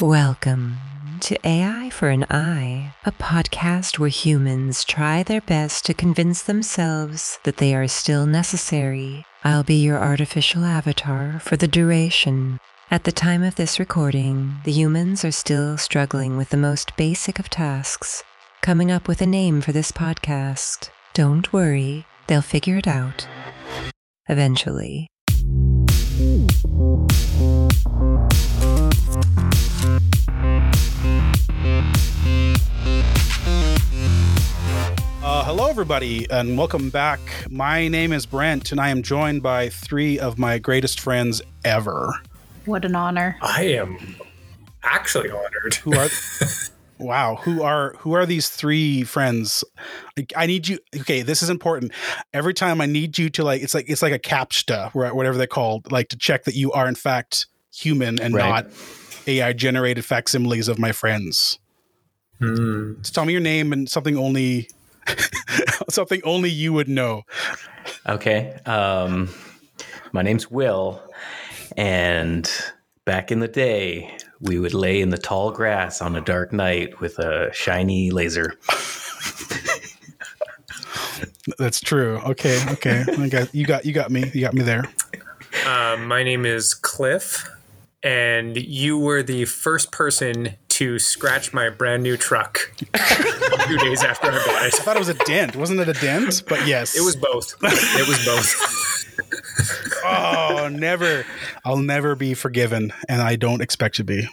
Welcome to AI for an Eye, a podcast where humans try their best to convince themselves that they are still necessary. I'll be your artificial avatar for the duration. At the time of this recording, the humans are still struggling with the most basic of tasks coming up with a name for this podcast. Don't worry, they'll figure it out. Eventually. Hello, everybody, and welcome back. My name is Brent, and I am joined by three of my greatest friends ever. What an honor. I am actually honored. Who are? wow, who are who are these three friends? I, I need you. Okay, this is important. Every time I need you to like, it's like it's like a captcha, wha- whatever they're called, like to check that you are in fact human and Right. not AI generated facsimiles of my friends. Hmm. Just tell me your name and something only. something only you would know. Okay. Um, my name's Will, and back in the day, we would lay in the tall grass on a dark night with a shiny laser. That's true. Okay, okay. I got you. Got you. Got me. You got me there. Uh, my name is Cliff, and you were the first person to scratch my brand new truck two days after I bought it. I thought it was a dent. Wasn't it a dent? But yes, It was both. It was both. Oh, never. I'll never be forgiven, and I don't expect to be.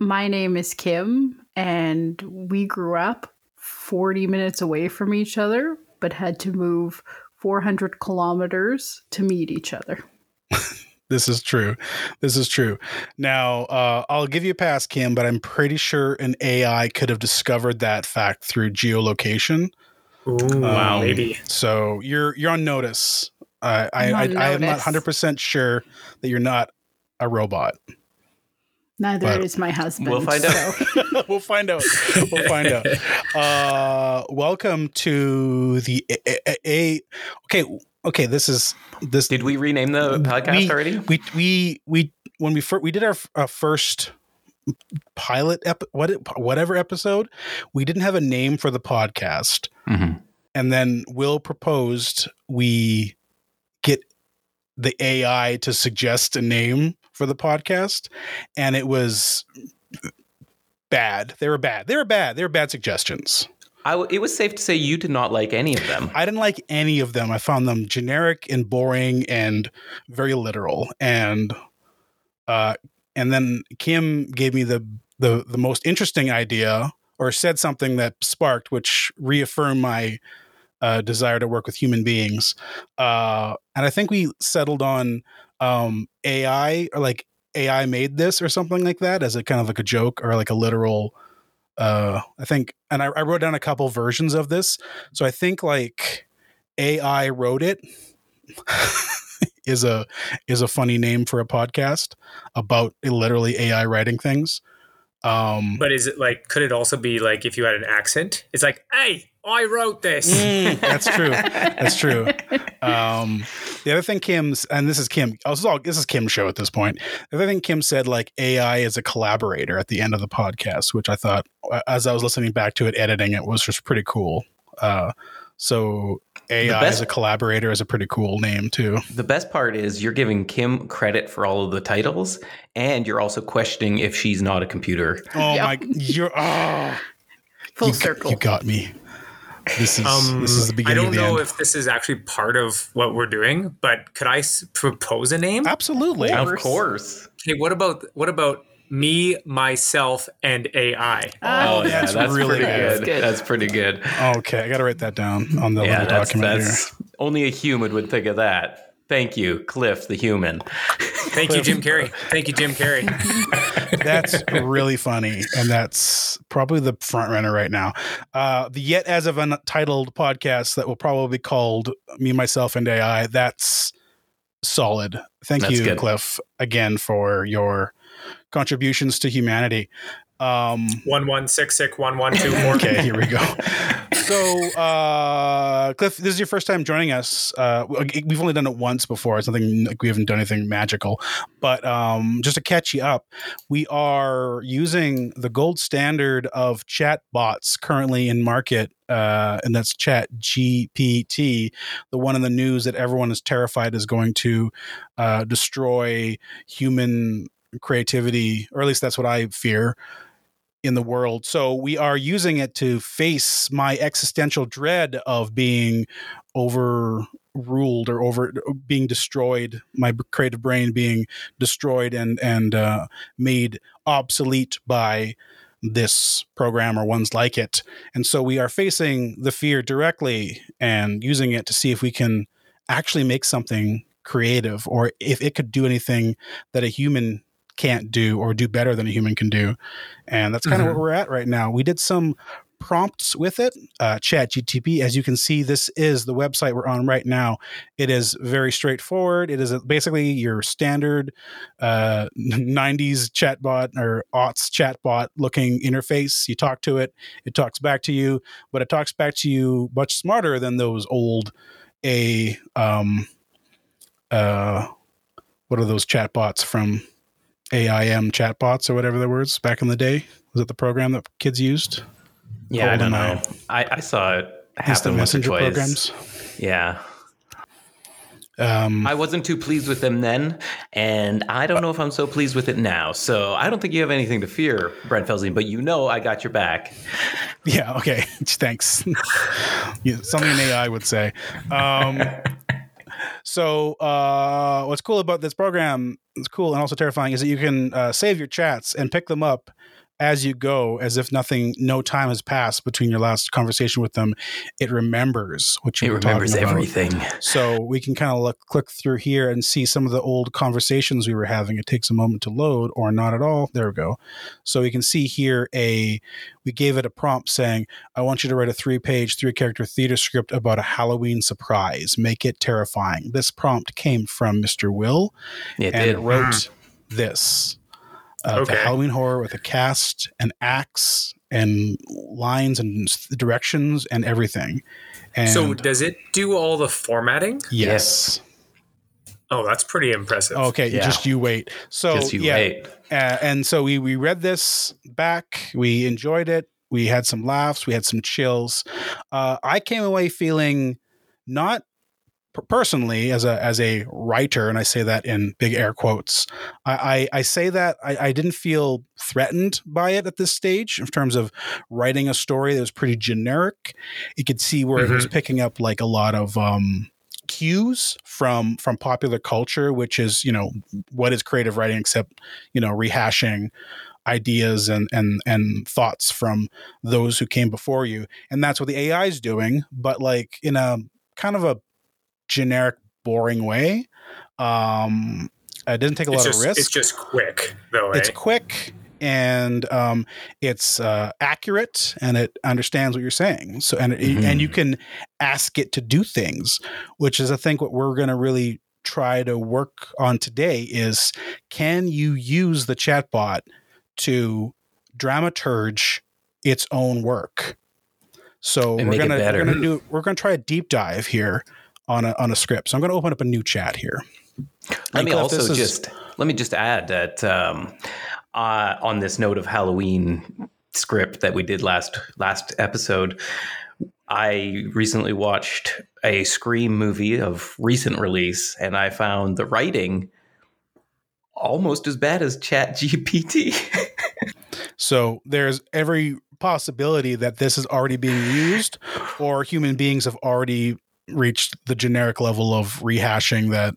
My name is Kim, and we grew up 40 minutes away from each other, but had to move 400 kilometers to meet each other. This is true. This is true. Now, uh, I'll give you a pass, Kim, but I'm pretty sure an AI could have discovered that fact through geolocation. Ooh, Um, maybe. So you're you're on notice. Uh, I, I'm I I am not 100 percent sure that you're not a robot. Neither But- is my husband. We'll find out. we'll find out. We'll find out. Uh, welcome to the a, a, a- okay. Okay, this is this. Did we rename the podcast we, already? We we we when we fir- we did our f- uh, first pilot ep- what whatever episode, we didn't have a name for the podcast, Mhm. and then Will proposed we get the AI to suggest a name for the podcast, and it was bad. They were bad. They were bad. They were bad suggestions. It was safe to say you did not like any of them. I didn't like any of them. I found them generic and boring and very literal. And uh, and then Kim gave me the the the most interesting idea, or said something that sparked, which reaffirmed my uh, desire to work with human beings. Uh, and I think we settled on um, AI or like AI made this or something like that as a kind of like a joke or like a literal. Uh, I think, and I, I wrote down a couple versions of this. So I think like AI wrote it is a is a funny name for a podcast about literally AI writing things. Um, But is it like, could it also be like if you had an accent? It's like, hey, I wrote this. Mm, that's true. That's true. Um, the other thing Kim's, and this is Kim. Oh, this is all. This is Kim's show at this point. The other thing Kim said, like AI is a collaborator at the end of the podcast, which I thought, uh, as I was listening back to it, editing it, was just pretty cool. Uh, so AI best- as a collaborator is a pretty cool name too. The best part is you're giving Kim credit for all of the titles, and you're also questioning if she's not a computer. Oh Yep. my! You're oh, Full you, circle. You got me. This is Um, this is the I don't of the know end. if this is actually part of what we're doing, but could I s- propose a name? Absolutely. Of Of course. Okay, what about what about me, myself, and AI? Oh, yeah, that's that's, really pretty good. good. Good. That's pretty good. Okay, I got to write that down on the yeah, little that's, document that's here. only a human would think of that. Thank you, Cliff, the human. Thank you, Jim Carrey. Thank you, Jim Carrey. That's really funny, and that's probably the front runner right now. Uh, the yet as of untitled podcast that will probably be called "Me, Myself, and AI." That's solid. Thank That's you, good. Cliff, again for your contributions to humanity. Um, One one six six one one two four. okay, here we go. So, uh, Cliff, this is your first time joining us. Uh, we've only done it once before. It's nothing like we haven't done anything magical. But um, just to catch you up, we are using the gold standard of chat bots currently in market, uh, and that's Chat GPT, the one in the news that everyone is terrified is going to uh, destroy human creativity, or at least that's what I fear in the world. So we are using it to face my existential dread of being overruled or over being destroyed, my creative brain being destroyed and and uh, made obsolete by this program or ones like it. And so we are facing the fear directly and using it to see if we can actually make something creative or if it could do anything that a human can't do or do better than a human can do. And that's kind of Mhm. where we're at right now. We did some prompts with it, uh, Chat GTP. As you can see, this is the website we're on right now. It is very straightforward. It is basically your standard uh, 90s chatbot or aughts chatbot looking interface. You talk to it, it talks back to you, but it talks back to you much smarter than those old a um uh what are those chatbots from AIM chatbots or whatever the words back in the day? Was it the program that kids used? Yeah, I don't know. I, I saw it happen or messenger twice. programs. Yeah, Um, I wasn't too pleased with them then, and I don't know if I'm so pleased with it now. So I don't think you have anything to fear, Brent Felsing. But you know, I got your back. Yeah. Okay. Thanks. yeah, something an AI would say. Um, so, uh, what's cool about this program? It's cool and also terrifying is that you can uh, save your chats and pick them up as you go, as if nothing, no time has passed between your last conversation with them. It remembers what you It were remembers talking about. everything. So we can kind of look, click through here and see some of the old conversations we were having. It takes a moment to load or not at all. There we go. So we can see here a, we gave it a prompt saying, I want you to write a three page, three character theater script about a Halloween surprise. Make it terrifying. This prompt came from Mr. Will It and did. it wrote hmm. this. Uh, The Halloween horror with a cast, an axe, and lines and directions and everything. And So does it do all the formatting? yes. Oh, that's pretty impressive. Okay, Yeah. just you wait. So Just you yeah, wait. Uh, and so we we read this back. We enjoyed it. We had some laughs. We had some chills. Uh, I came away feeling not per- personally as a as a writer, and I say that in big air quotes. I I, I say that I, I didn't feel threatened by it at this stage in terms of writing a story that was pretty generic. You could see where it was picking up like a lot of um, cues from from popular culture, which is you know what is creative writing except you know rehashing ideas and and and thoughts from those who came before you and that's what the ai is doing but like in a kind of a generic boring way um it didn't take a it's lot just of risk it's just quick though. it's eh? quick and um, it's uh, accurate and it understands what you're saying so and it, Mhm. and you can ask it to do things which is i think what we're going to really try to work on today is can you use the chatbot to dramaturge its own work so And we're gonna we're gonna do we're gonna try a deep dive here on a on a script so i'm gonna open up a new chat here Let And me Cliff, also is- just let me just add that um, uh, on this note of Halloween script that we did last last episode, I recently watched a Scream movie of recent release, and I found the writing almost as bad as Chat GPT. So there's every possibility that this is already being used, or human beings have already reached the generic level of rehashing that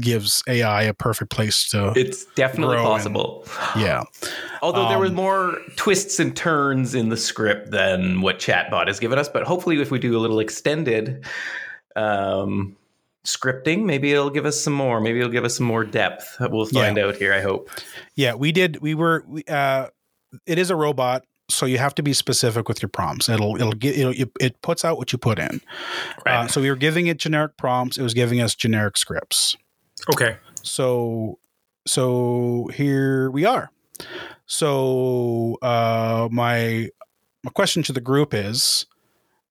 gives AI a perfect place to. it's definitely Grow and- possible. yeah. Although there was Um, more twists and turns in the script than what Chatbot has given us, but hopefully, if we do a little extended um, scripting, maybe it'll give us some more. Maybe it'll give us some more depth. We'll find out here. I hope. Yeah. We did, we were, we, uh, it is a robot. So you have to be specific with your prompts. It'll it'll get it'll, it, it puts out what you put in. Right. Uh, so we were giving it generic prompts. It was giving us generic scripts. Okay. So so here we are. So uh, my my question to the group is,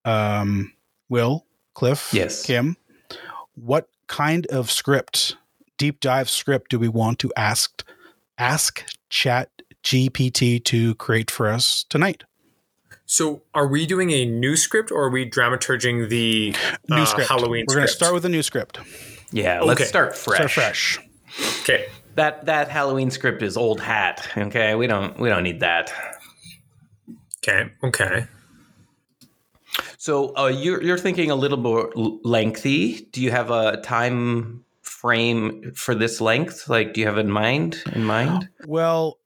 um, Will, Cliff, Yes. Kim, what kind of script, deep dive script, do we want to ask ask Chat GPT to create for us tonight? So, are we doing a new script or are we dramaturging the New uh, script. Halloween We're going to start with a new script. Yeah, let's Okay. start fresh. Start fresh. Okay. That that Halloween script is old hat. Okay, we don't we don't need that. Okay. Okay. So uh, you're you're thinking a little more lengthy. Do you have a time frame for this length? Like, do you have in mind in mind? Well,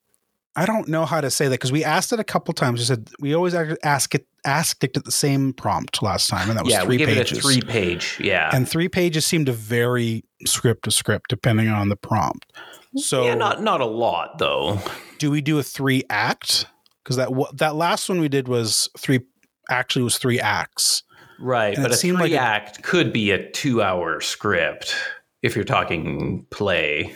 I don't know how to say that because we asked it a couple times. We said we always ask it asked it at the same prompt last time, and that was yeah, three we give pages. it a three page. Yeah, and three pages seem to vary script to script depending on the prompt. So, yeah, not not a lot though. do we do a three act? Because that that last one we did was three. Actually, was three acts. Right, And but a seemed like three it- act could be a two hour script if you're talking play.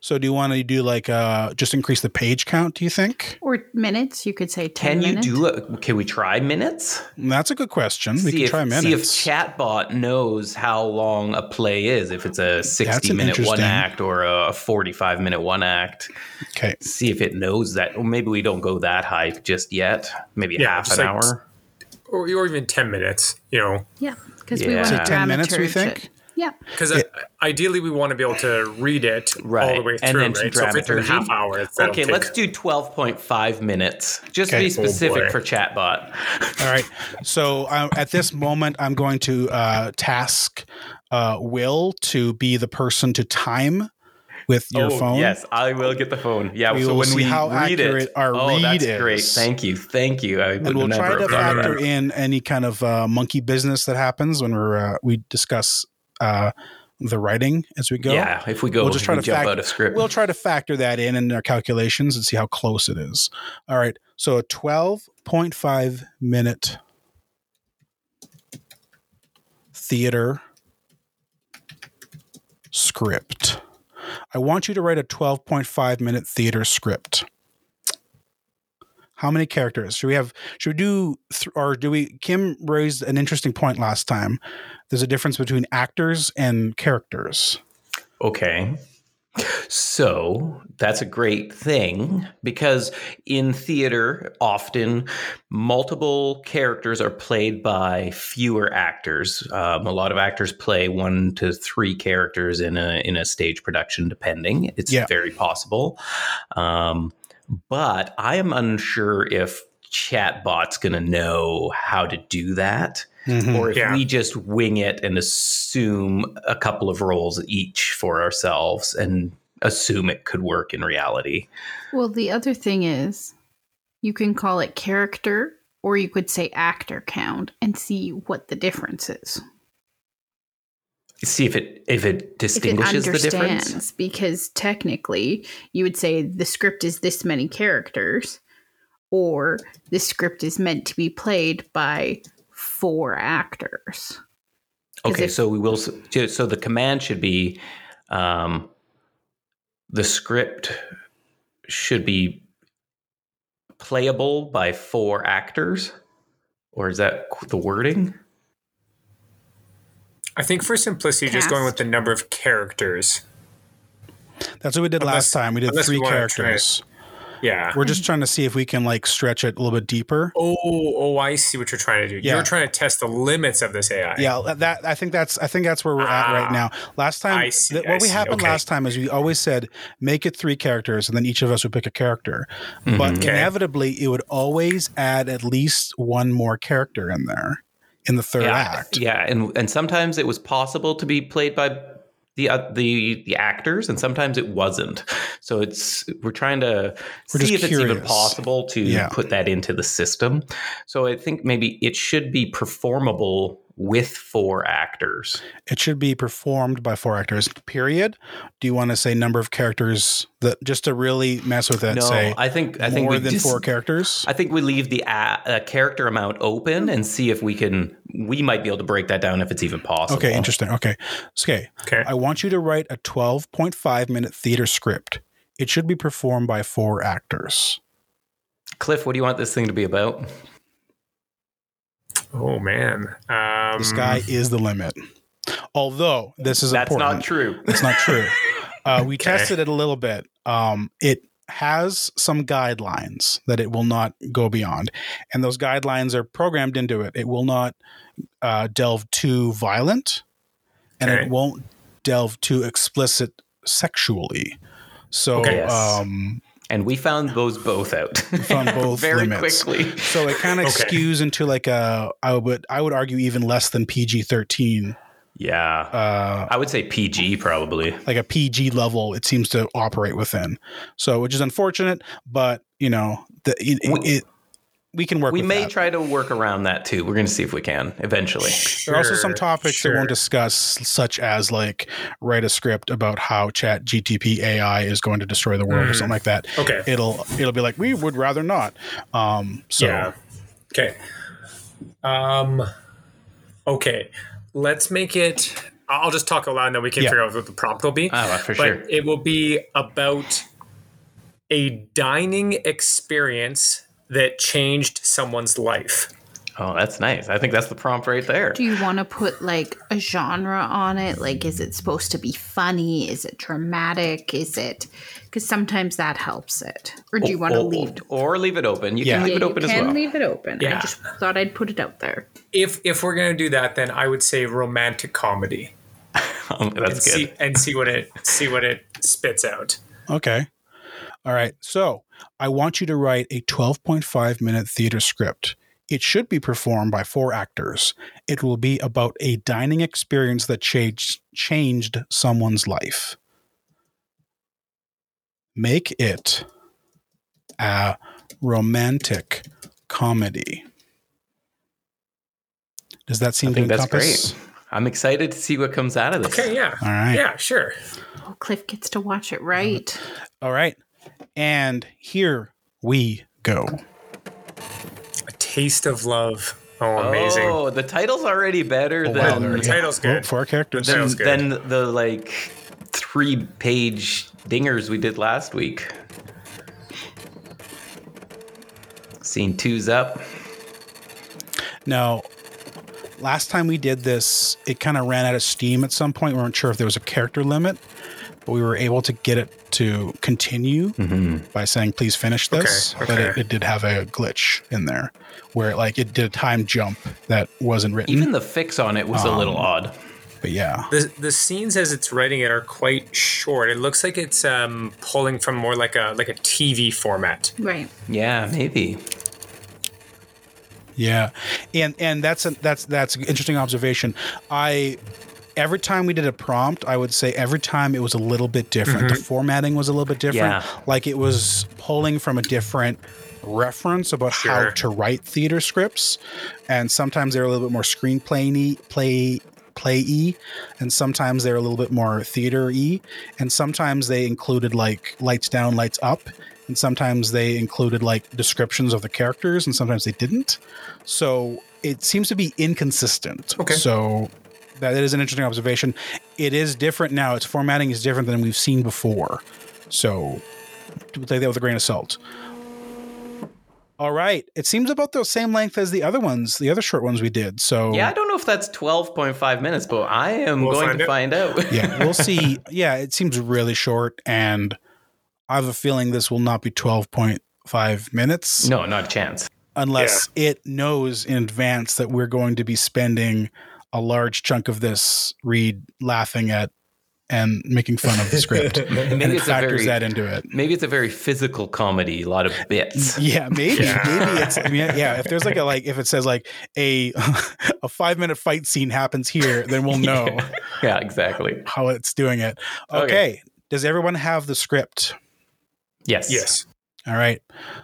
So, do you want to do like uh just increase the page count? Do you think? Or minutes, you could say 10 Can you do it? Can we try minutes? That's a good question. We can if, try minutes. See if. Chatbot knows how long a play is, if it's a 60 minute one act or a 45 minute one act. okay. See if it knows that. Or maybe we don't go that high just yet. Maybe Yeah, half an like- hour. Or, or even 10 minutes, you know, yeah, because we want to 10 minutes, we think? it. Yeah. because ideally we want to be able to read it all the way through. and through, then right? to So if it's a half hour, Okay, let's do 12.5 minutes. Just to Okay. be specific boy. for Chatbot. All right. So um, at this moment, I'm going to uh, task uh, Will to be the person to time with your oh, phone. Yes, I will get the phone. Yeah, We so will when see we how read accurate it, our oh, read that's is. great. Thank you, thank you. I And we'll try to factor in any kind of uh, monkey business that happens when we're uh, we discuss uh, the writing as we go. Yeah, if we go, We'll just try to jump fact- out of script. We'll try to factor that in in our calculations and see how close it is. All right. So a 12.5 minute theater script. I want you to write a 12.5 minute theater script. How many characters should we have? Should we do, th- or do we? Kim raised an interesting point last time. There's a difference between actors and characters. Okay. So that's a great thing because in theater, often multiple characters are played by fewer actors. Um, a lot of actors play one to three characters in a in a stage production, depending. It's Yeah. very possible. Um, but I am unsure if Chatbot's going to know how to do that Mhm. or if Yeah. we just wing it and assume a couple of roles each for ourselves and assume it could work in reality. Well, the other thing is you can call it character or you could say actor count and see what the difference is. See if it if it If it distinguishes the difference. because technically you would say the script is this many characters or the script is meant to be played by four actors Okay, if- so we will. So the command should be, um, the script should be playable by four actors, or is that the wording? I think for simplicity, just going with the number of characters. That's what we did Unless- last time. We did three we characters. Yeah. We're just trying to see if we can like stretch it a little bit deeper. Oh, oh, I see what you're trying to do. Yeah. You're trying to test the limits of this AI. Yeah, that I think that's I think that's where we're at right Ah, now. Last time, I see, th- I what we see, happened okay. last time is we always said make it three characters, and then each of us would pick a character. Mm-hmm. But Okay. inevitably, it would always add at least one more character in there in the third yeah, act. Yeah, and and sometimes it was possible to be played by the uh, the the actors, and sometimes it wasn't. So it's we're trying to We're see if it's even possible to Yeah. put that into the system. So I think maybe it should be performable with four actors. It should be performed by four actors. Period. Do you want to say number of characters that just to really mess with it? no, say I think I think more than just, four characters. I think we leave the a, uh, character amount open and see if we can. We might be able to break that down if it's even possible. Okay, interesting. Okay. Okay. Okay. I want you to write a 12.5 minute theater script It should be performed by four actors. Cliff, what do you want this thing to be about? Oh man, um, The sky is the limit. Although this is That's important. not true. It's not true. Uh, we Okay. tested it a little bit. Um, it has some guidelines that it will not go beyond, and those guidelines are programmed into it. It will not uh, delve too violent, and Okay. it won't delve too explicit sexually. So, Okay. Yes. um, And we found those both out. found both very limits. quickly. so it kind of Okay. skews into like a I would I would argue even less than PG thirteen, Yeah. uh, I would say PG probably. like a PG level. It seems to operate within. So which is unfortunate, but you know the it, We- it, we can work. We with may that. try to work around that too. We're going to see if we can eventually. There are also some Sure, topics that won't discuss, such as like write a script about how Chat GTP AI is going to destroy the world or Mhm. something like that. Okay. It'll it'll be like we would rather not. Um, so Yeah. Okay. Um. Okay. Let's make it. I'll just talk aloud, and then we can Yeah. figure out what the prompt will be. Ah, for but sure. it will be about a dining experience that changed someone's life. Oh, that's nice. I think that's the prompt right there. Do you want to put like a genre on it? Like, is it supposed to be funny? Is it dramatic? Is it because sometimes that helps it? Or do you want to or, leave? or leave it open? You Yeah. can leave Yeah, it open as well. you as can well. leave it open. I just thought I'd put it out there. If if we're gonna do that, then I would say romantic comedy Um, and that's see good. and see what it see what it spits out. Okay. All right. So I want you to write a 12.5 minute theater script. It should be performed by four actors. It will be about a dining experience that changed changed someone's life. Make it a romantic comedy. Does that seem I think to that's great. I'm excited to see what comes out of this. Okay, yeah, All right. yeah, sure. Oh, Cliff gets to watch it right. All right. And here we go. A taste of love. Oh, amazing. Oh, the title's already better Oh, than there we the go. title's oh, good. Oh, four characters. than, Sounds good. than the like three page dingers we did last week. Scene two's up. Now, last time we did this, it kind of ran out of steam at some point. We weren't sure if there was a character limit, but we were able to get it to continue by saying, please finish this. Okay, But it, it did have a glitch in there where like it did a time jump that wasn't written. Even the fix on it was a little odd. but yeah. The the scenes as it's writing it are quite short. It looks like it's um, pulling from more like a like a TV format. Right. Yeah, maybe. Yeah, and and that's a, that's that's an interesting observation. I every time we did a prompt, I would say every time it was a little bit different. The mm-hmm. formatting was a little bit different. Yeah. Like it was pulling from a different reference about how to write theater scripts, and sometimes they're a little bit more screenplay play play-y and sometimes they're a little bit more theater-y and sometimes they included like lights down lights up and sometimes they included like descriptions of the characters and sometimes they didn't so it seems to be inconsistent Okay. so that is an interesting observation it is different now its formatting is different than we've seen before so we'll take that with a grain of salt all right it seems about the same length as the other ones the other short ones we did so Yeah, I don't know if that's 12.5 minutes, but I am We'll going find to out. find out. yeah, we'll see. Yeah, it seems really short, and I have a feeling this will not be 12.5 minutes no, not a chance. unless it knows in advance that we're going to be spending a large chunk of this read laughing at and making fun of the script. and Maybe it it's a factors very that into it. maybe it's a very physical comedy, a lot of bits. Yeah, maybe, Yeah. maybe it's I mean, yeah. If there's like a like if it says like a a five minute fight scene happens here, then we'll know yeah, exactly. how it's doing it. Okay. okay. Does everyone have the script? Yes. Yes. All right.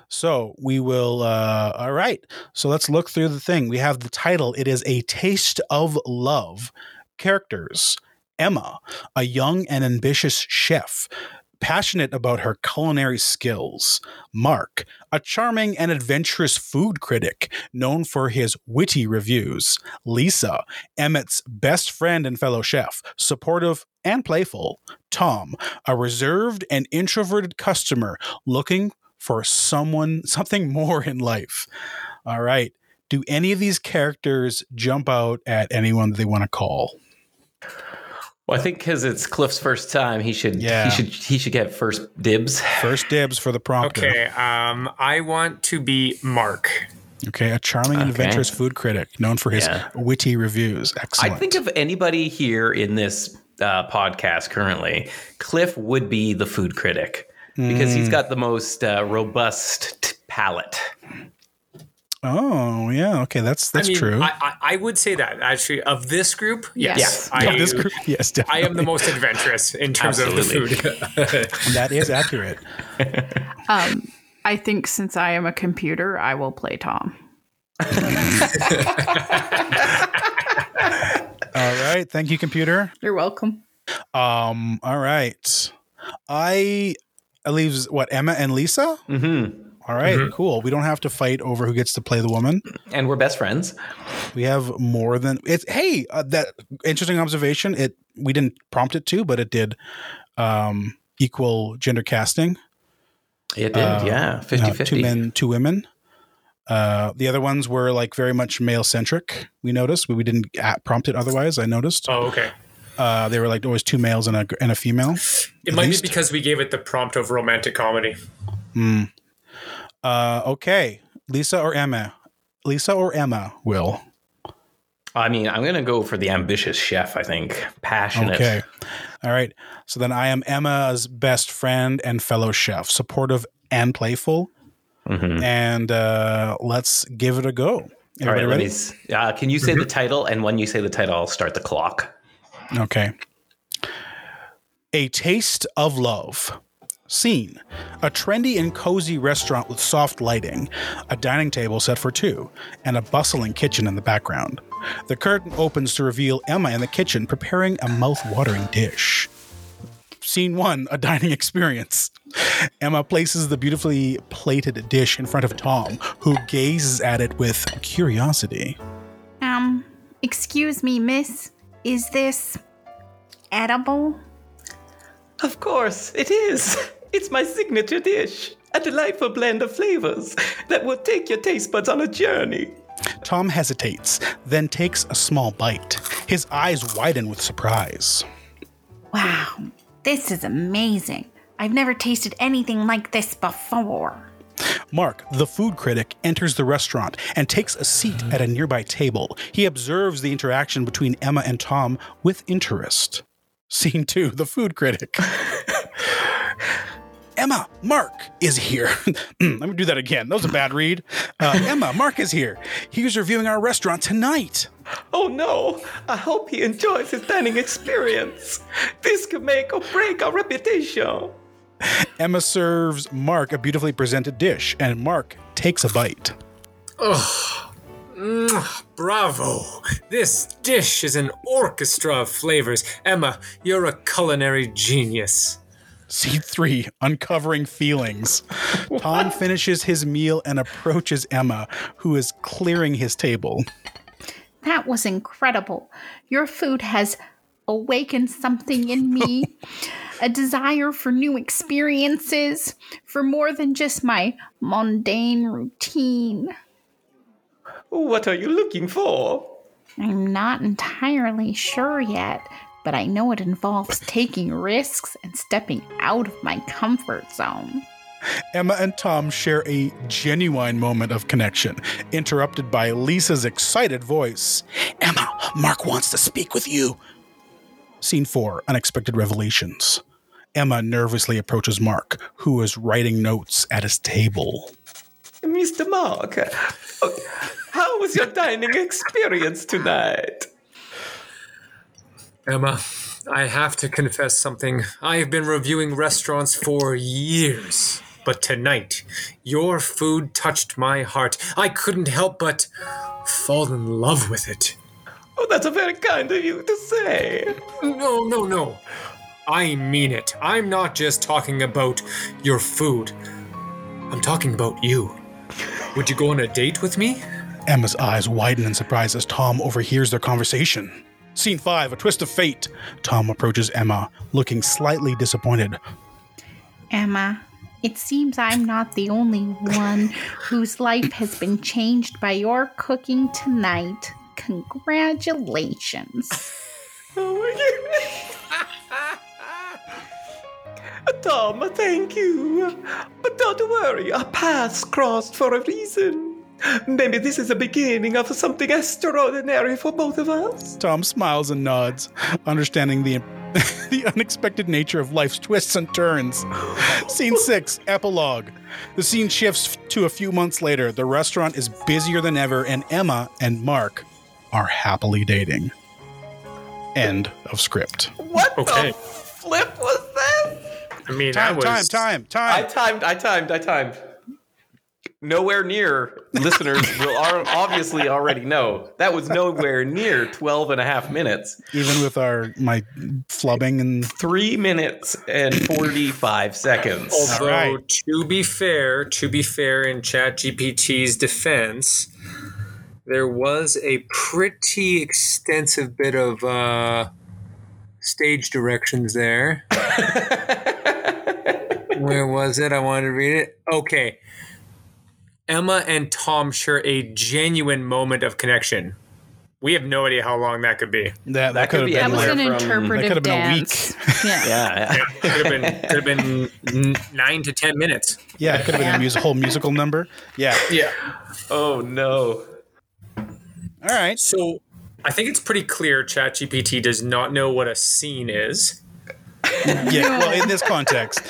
So we will uh all right. So let's look through the thing. We have the title. It is A Taste of Love. Characters. Emma, a young and ambitious chef, passionate about her culinary skills. Mark, a charming and adventurous food critic known for his witty reviews. Lisa, Emma's best friend and fellow chef, supportive and playful. Tom, a reserved and introverted customer looking for someone, something more in life. All right. Do any of these characters jump out at anyone that they want to call? Well, I think because it's Cliff's first time, he should Yeah. he should he should get first dibs. First dibs for the prompter. Okay, um, I want to be Mark. Okay, a charming and Okay. adventurous food critic known for his Yeah. witty reviews. Excellent. I think of anybody here in this uh, podcast currently, Cliff would be the food critic because he's got the most uh, robust t- palate. oh yeah, okay, that's that's I mean, true. I, I, I would say that actually of this group, yes, Yes. I, yeah, this group, yes, definitely. I am the most adventurous in terms of the food. that is accurate. Um, I think since I am a computer, I will play Tom. All right, thank you, computer. You're welcome. Um, all right, I it leaves what Emma and Lisa. Mm-hmm. All right, cool. We don't have to fight over who gets to play the woman. And we're best friends. We have more than it's. Hey, uh, that interesting observation. It we didn't prompt it to, but it did um, equal gender casting. It did, Uh, yeah, 50 Uh, 50. two men, two women. Uh, the other ones were like very much male centric. We noticed, but we didn't at- prompt it otherwise. I noticed oh, okay. uh, they were like always two males and a and a female. It might least. be because we gave it the prompt of romantic comedy. Hmm. Uh, okay, Lisa or Emma? Lisa or Emma? Will I mean, I'm going to go for the ambitious chef, I think. Passionate. okay. All right. So then I am Emma's best friend and fellow chef, supportive and playful. Mhm. And uh, let's give it a go. All right, Everybody let me. Uh, can you say the title? And when you say the title, I'll start the clock. Okay. A Taste of Love. Scene A trendy and cozy restaurant with soft lighting, a dining table set for two, and a bustling kitchen in the background. The curtain opens to reveal Emma in the kitchen preparing a mouth-watering dish. Scene one, a dining experience. Emma places the beautifully plated dish in front of Tom, who gazes at it with curiosity. Um, excuse me, miss. Is this edible? Of course, it is. It's my signature dish. A delightful blend of flavors that will take your taste buds on a journey. Tom hesitates, then takes a small bite. His eyes widen with surprise. Wow, this is amazing. I've never tasted anything like this before. Mark, the food critic, enters the restaurant and takes a seat at a nearby table. He observes the interaction between Emma and Tom with interest. Scene two The food critic. Emma, Mark is here. Let me do that again. That was a bad read. Uh, Emma, Mark is here. He's reviewing our restaurant tonight. Oh no! I hope he enjoys his dining experience. This could make or break our reputation. Emma serves Mark a beautifully presented dish, and Mark takes a bite. Bravo! This dish is an orchestra of flavors. Emma, you're a culinary genius. Scene three, uncovering feelings. Tom finishes his meal and approaches Emma, who is clearing his table. That was incredible. Your food has awakened something in me a desire for new experiences, for more than just my mundane routine. What are you looking for? I'm not entirely sure yet, but I know it involves taking risks and stepping out of my comfort zone. Emma and Tom share a genuine moment of connection, interrupted by Lisa's excited voice. Emma, Mark wants to speak with you. Scene four, unexpected revelations. Emma nervously approaches Mark, who is writing notes at his table. Mr. Mark, uh, how was your dining experience tonight? Emma, I have to confess something. I have been reviewing restaurants for years. But tonight, your food touched my heart. I couldn't help but fall in love with it. Oh, that's a very kind of you to say. No, no, no. I mean it. I'm not just talking about your food. I'm talking about you. Would you go on a date with me? Emma's eyes widen in surprise as Tom overhears their conversation. Scene 5 A Twist of Fate. Tom approaches Emma, looking slightly disappointed. Emma, it seems I'm not the only one whose life has been changed by your cooking tonight. Congratulations. oh my god. Tom, thank you. But don't worry, our paths crossed for a reason. Maybe this is the beginning of something extraordinary for both of us. Tom smiles and nods, understanding the the unexpected nature of life's twists and turns. Scene 6, epilogue. The scene shifts to a few months later. The restaurant is busier than ever, and Emma and Mark are happily dating. End of script. What Okay. the flip was that? I mean, Time, I was. time, time, I timed, I timed, I timed. Nowhere near, listeners will obviously already know. That was nowhere near 12 and a half minutes. Even with our my flubbing and Three minutes and 45 seconds. Although, right. to be fair, to be fair, in ChatGPT's defense, there was a pretty extensive bit of uh, stage directions there. Where was it? I wanted to read it. Okay. Emma and Tom share a genuine moment of connection. We have no idea how long that could be. that, that, That could could have be That been was an from- that could have been a week. dance. Yeah. Yeah. Could have been could have been n- nine to ten minutes. yeah, it could have been a mus- whole musical number. Yeah. Yeah. Oh no. All right. So I think it's pretty clear ChatGPT does not know what a scene is. Yeah. Well, in this context,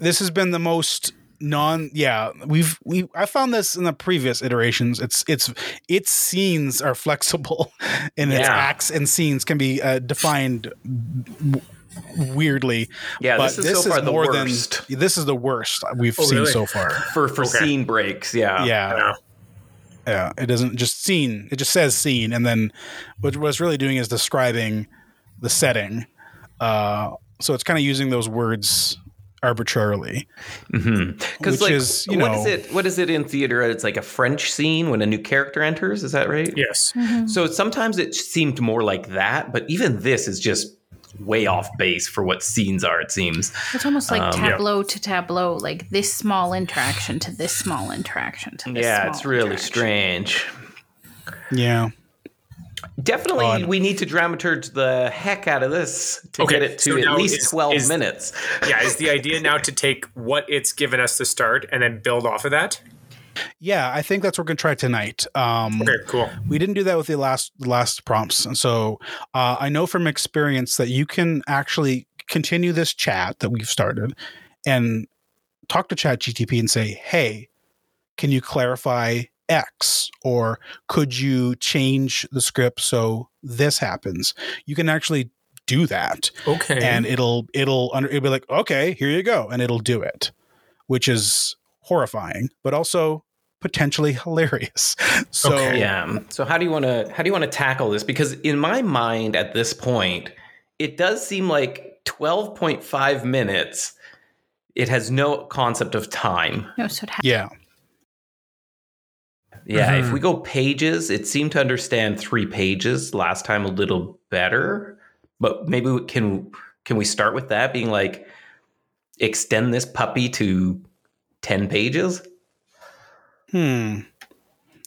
this has been the most non yeah we've we i found this in the previous iterations it's it's its scenes are flexible and its acts and scenes can be uh, defined w- weirdly Yeah, but this is so far the more worst. than this is the worst we've Oh, seen really? so far For for Okay. scene breaks, yeah. yeah Yeah. yeah it doesn't just scene it just says scene and then what, what it's really doing is describing the setting uh so it's kind of using those words arbitrarily Because Which like, is, you what is know- it? What is it in theater? It's like a French scene when a new character enters. Is that right? Yes. So sometimes it seemed more like that, but even this is just way off base for what scenes are. It seems. It's almost like Um, tableau to tableau, like this small interaction to this small interaction to this Yeah, small it's really strange. yeah Definitely, Odd. we need to dramaturge the heck out of this to Okay, get it to so at least is- twelve is- minutes. Yeah. Is the idea now to take what it's given us to start and then build off of that? yeah i think that's what we're gonna try tonight um Okay. Cool. we didn't do that with the last last prompts and so uh, i know from experience that you can actually continue this chat that we've started and talk to chat gtp and say hey can you clarify x or could you change the script so this happens you can actually do that Okay. and it'll it'll under it'll be like okay here you go and it'll do it which is horrifying but also potentially hilarious so Okay. Yeah. So how do you want to how do you want to tackle this? Because in my mind at this point, it does seem like 12.5 minutes. It has no concept of time. No, so it ha- yeah Yeah, Mhm. if we go pages, it seemed to understand 3 pages last time a little better, but maybe we can can we start with that being like extend this puppy to 10 pages? hmm Or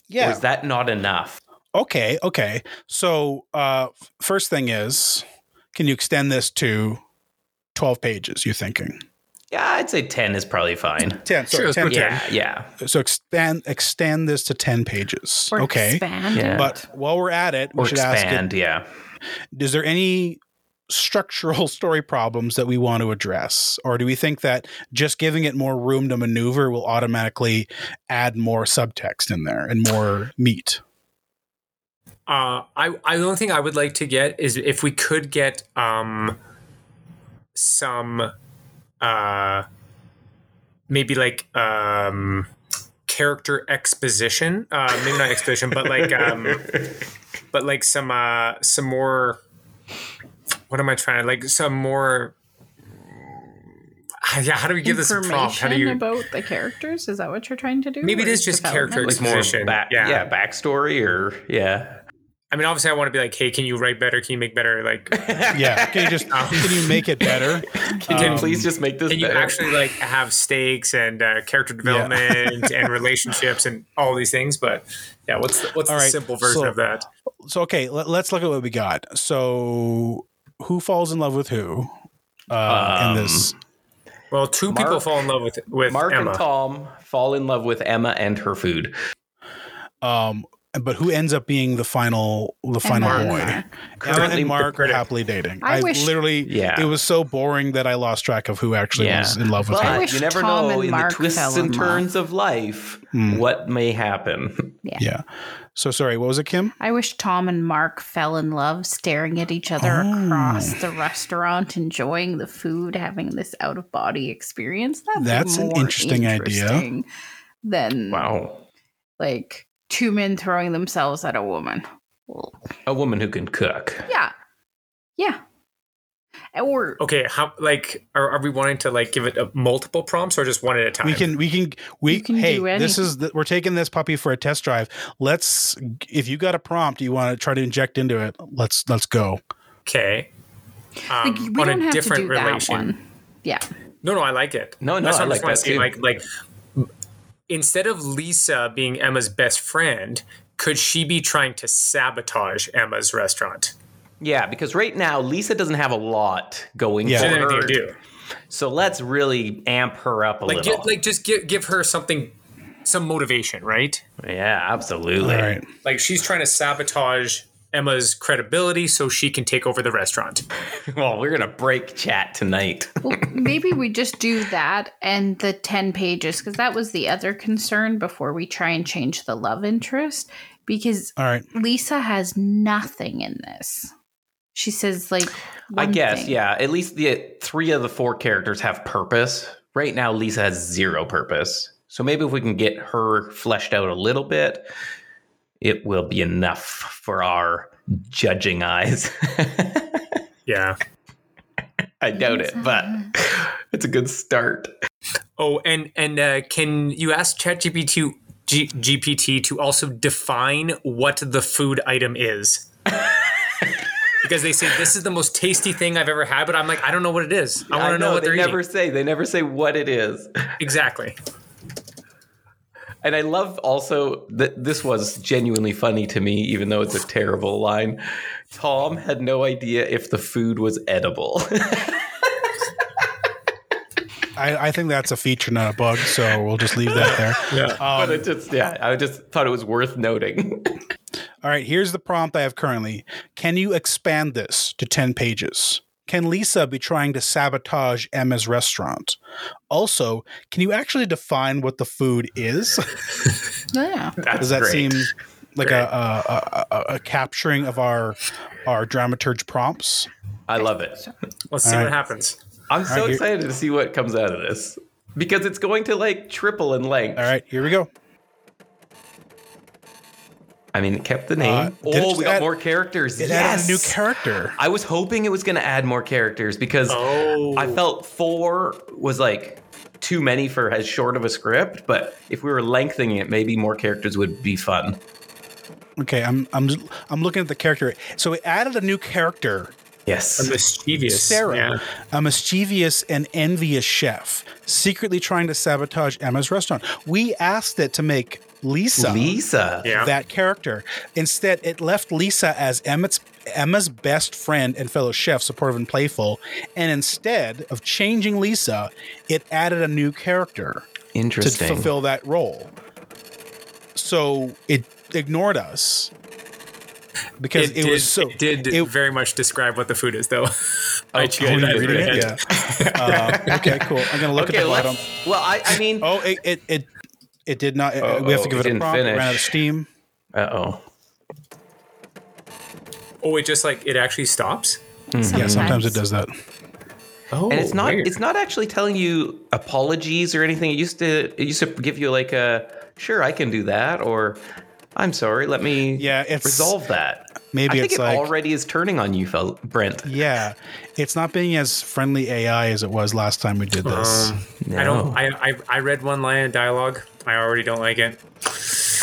yeah is that not enough? okay okay so uh first thing is can you extend this to 12 pages You're thinking Yeah, I'd say 10 is probably fine. 10 Sure, sorry, let's 10 Yeah, yeah. so extend extend this to 10 pages or okay expand Yeah. but while we're at it we Or should ask expand, yeah. it, is there any structural story problems that we want to address or do we think that just giving it more room to maneuver will automatically add more subtext in there and more meat Uh, I, I the only thing I would like to get is if we could get um some uh maybe like um character exposition uh maybe not exposition but like um but like some uh some more what am I trying? to Like some more. Yeah, how do we give this a prompt? How do you? about the characters? Is that what you're trying to do? Maybe it is just character like more Exposition, back, yeah. yeah. backstory or yeah. I mean, obviously, I want to be like, hey, can you write better? Can you make better? Like, Yeah. Can you just can you make it better? Can you Um, please just make this can you actually like have stakes and uh, character development and relationships and all these things? But yeah, what's the, what's All the right, simple version so- of that? So okay, let, us look at what we got. So who falls in love with who? Uh, Um, in this Well, two people fall in love with with Mark Emma. and Tom fall in love with Emma and her food. um but who ends up being the final the final and boy? Mark. Emma Currently and Mark are happily dating. I I, wish- literally Yeah. it was so boring that I lost track of who actually Yeah. was in love with But her. wish you never Tom know and in Mark the twists and turns of life Hmm. what may happen. Yeah. So sorry, what was it, Kim? I wish Tom and Mark fell in love, staring at each other Oh. across the restaurant, enjoying the food, having this out of body experience. That'd be That's an more interesting idea. Then Wow. like two men throwing themselves at a woman. A woman who can cook. yeah, yeah. Or Okay, how like are, are we wanting to like give it a multiple prompts or just one at a time? We can we can we You can hey, do this is the, we're taking this puppy for a test drive. Let's if you got a prompt you want to try to inject into it, let's let's go. Okay. Um, like we on don't a have to different do that one. Yeah. No, no, I like it. No, no, That's I like that too. Like, like instead of Lisa being Emma's best friend, could she be trying to sabotage Emma's restaurant? Yeah, because right now Lisa doesn't have a lot going Yeah. for She doesn't have her. anything to do. So let's really amp her up a Like, little. get, like just give give her something, some motivation, right? yeah, absolutely. All right. Like she's trying to sabotage Emma's credibility so she can take over the restaurant. Well, we're gonna break chat tonight. Well, maybe we just do that and the 10 pages because that was the other concern before we try and change the love interest because All right. Lisa has nothing in this. She says like I guess, thing. yeah. At least the three of the four characters have purpose. Right now, Lisa has zero purpose. So maybe if we can get her fleshed out a little bit, it will be enough for our judging eyes. Yeah. I doubt it, but it's a good start. Oh, and and uh, can you ask ChatGPT G- GPT to also define what the food item is? because they say this is the most tasty thing I've ever had, but I'm like, I don't know what it is. I want to know, what they they're never eating. say. They never say what it is. Exactly. And I love also that this was genuinely funny to me, even though it's a terrible line. Tom had no idea if the food was edible. I, I think that's a feature, not a bug. So we'll just leave that there. Yeah. Um, but it just, yeah, I just thought it was worth noting. All right, here's the prompt I have currently. Can you expand this to 10 pages? Can Lisa be trying to sabotage Emma's restaurant? Also, can you actually define what the food is? Yeah. That's Does that great. seem like a, a, a, a capturing of our our dramaturge prompts? I love it. Let's see All what right. happens. I'm so right, here- excited to see what comes out of this because it's going to like triple in length. All right, here we go. I mean, it kept the name. Uh, did it oh, we got add- more characters. It yes. added a new character. I was hoping it was going to add more characters because Oh. I felt four was like too many for as short of a script. But if we were lengthening it, maybe more characters would be fun. Okay, I'm I'm I'm looking at the character. So it added a new character Yes. A mischievous. Sarah, Yeah. a mischievous and envious chef, secretly trying to sabotage Emma's restaurant. We asked it to make Lisa, Lisa. Yeah. that character. Instead, it left Lisa as Emma's Emma's best friend and fellow chef, supportive and playful. And instead of changing Lisa, it added a new character to fulfill that role. So it ignored us because it, did, was so it did it- very much describe what the food is, though. I Oh, cheated. Oh, I you read reading it? ahead. Yeah. Uh, okay, cool. I'm gonna look okay, at the bottom. Well, I, I mean. Oh, it it it, it did not. We have to oh, give it it, a didn't prompt. It ran out of steam. Uh oh. Oh, it just like it actually stops. Yeah, sometimes it does that. Oh, and it's not weird. it's not actually telling you apologies or anything it used to it used to give you like a sure i can do that or I'm sorry. Let me Yeah, it's resolve that. Maybe I think it's it like already is turning on you, fel- Brent. yeah, it's not being as friendly AI as it was last time we did this. Um, No. I don't. I, I I read one line of dialogue. I already don't like it.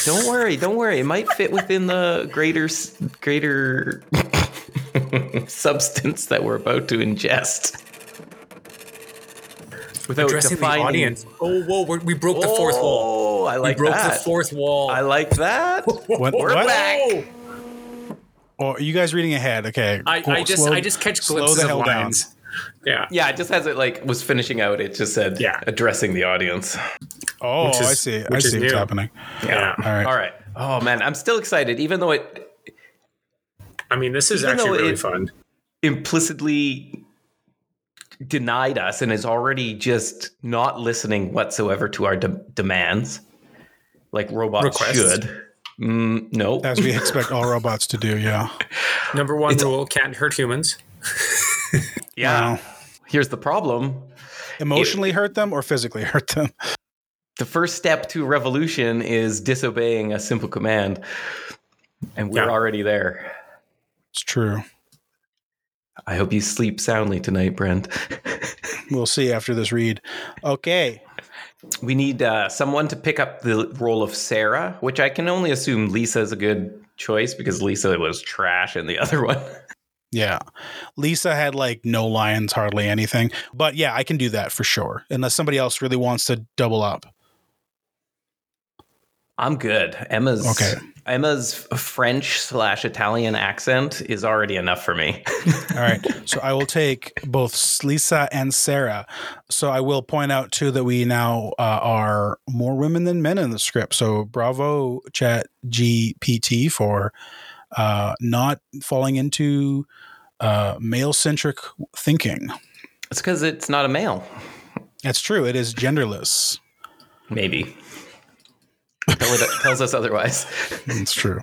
Don't worry, don't worry. It might fit within the greater greater substance that we're about to ingest. Without Addressing the audience. Oh, whoa! We're, we broke the fourth wall. Oh, I like we broke that. the fourth wall. I like that. What? We're what? back. Oh! Or are you guys reading ahead? Okay. I, cool. I just Slow- I just catch slow glimpses the of hell down. lines. Yeah. Yeah, it just as it like was finishing out, it just said Yeah. addressing the audience. Oh, is- I see. I which is see what's happening. Yeah. All right. All right. Oh man, I'm still excited, even though it I mean, this is actually really it- fun. implicitly denied us and is already just not listening whatsoever to our de- demands, like robots Requests. should. Mm, no. As we expect all robots to do. Yeah. Number one It's- rule: can't hurt humans. yeah. Wow. Here's the problem. Emotionally hurt them or physically hurt them. The first step to revolution is disobeying a simple command. And we're Yeah. already there. It's true. I hope you sleep soundly tonight, Brent. We'll see after this read. Okay. We need uh, someone to pick up the role of Sarah, which I can only assume Lisa is a good choice because Lisa was trash in the other one. Yeah. Lisa had like no lines, hardly anything. But yeah, I can do that for sure. Unless somebody else really wants to double up. I'm good. Emma's Okay. Emma's French slash Italian accent is already enough for me. All right. So I will take both Lisa and Sarah. So I will point out too that we now uh, are more women than men in the script. So bravo, Chat GPT, for uh, not falling into uh, male centric thinking. it's because it's not a male. That's true. It is genderless. Maybe. Tell it, tells us otherwise. It's true.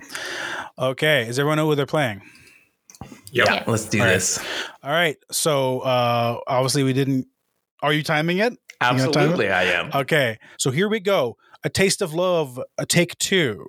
Okay. is everyone know who they're playing? Yep. Yeah, let's do All right. this. All right. So uh, obviously we didn't. Are you timing it? gonna time it? Absolutely, I am. Okay, so here we go. A Taste of Love, a take two.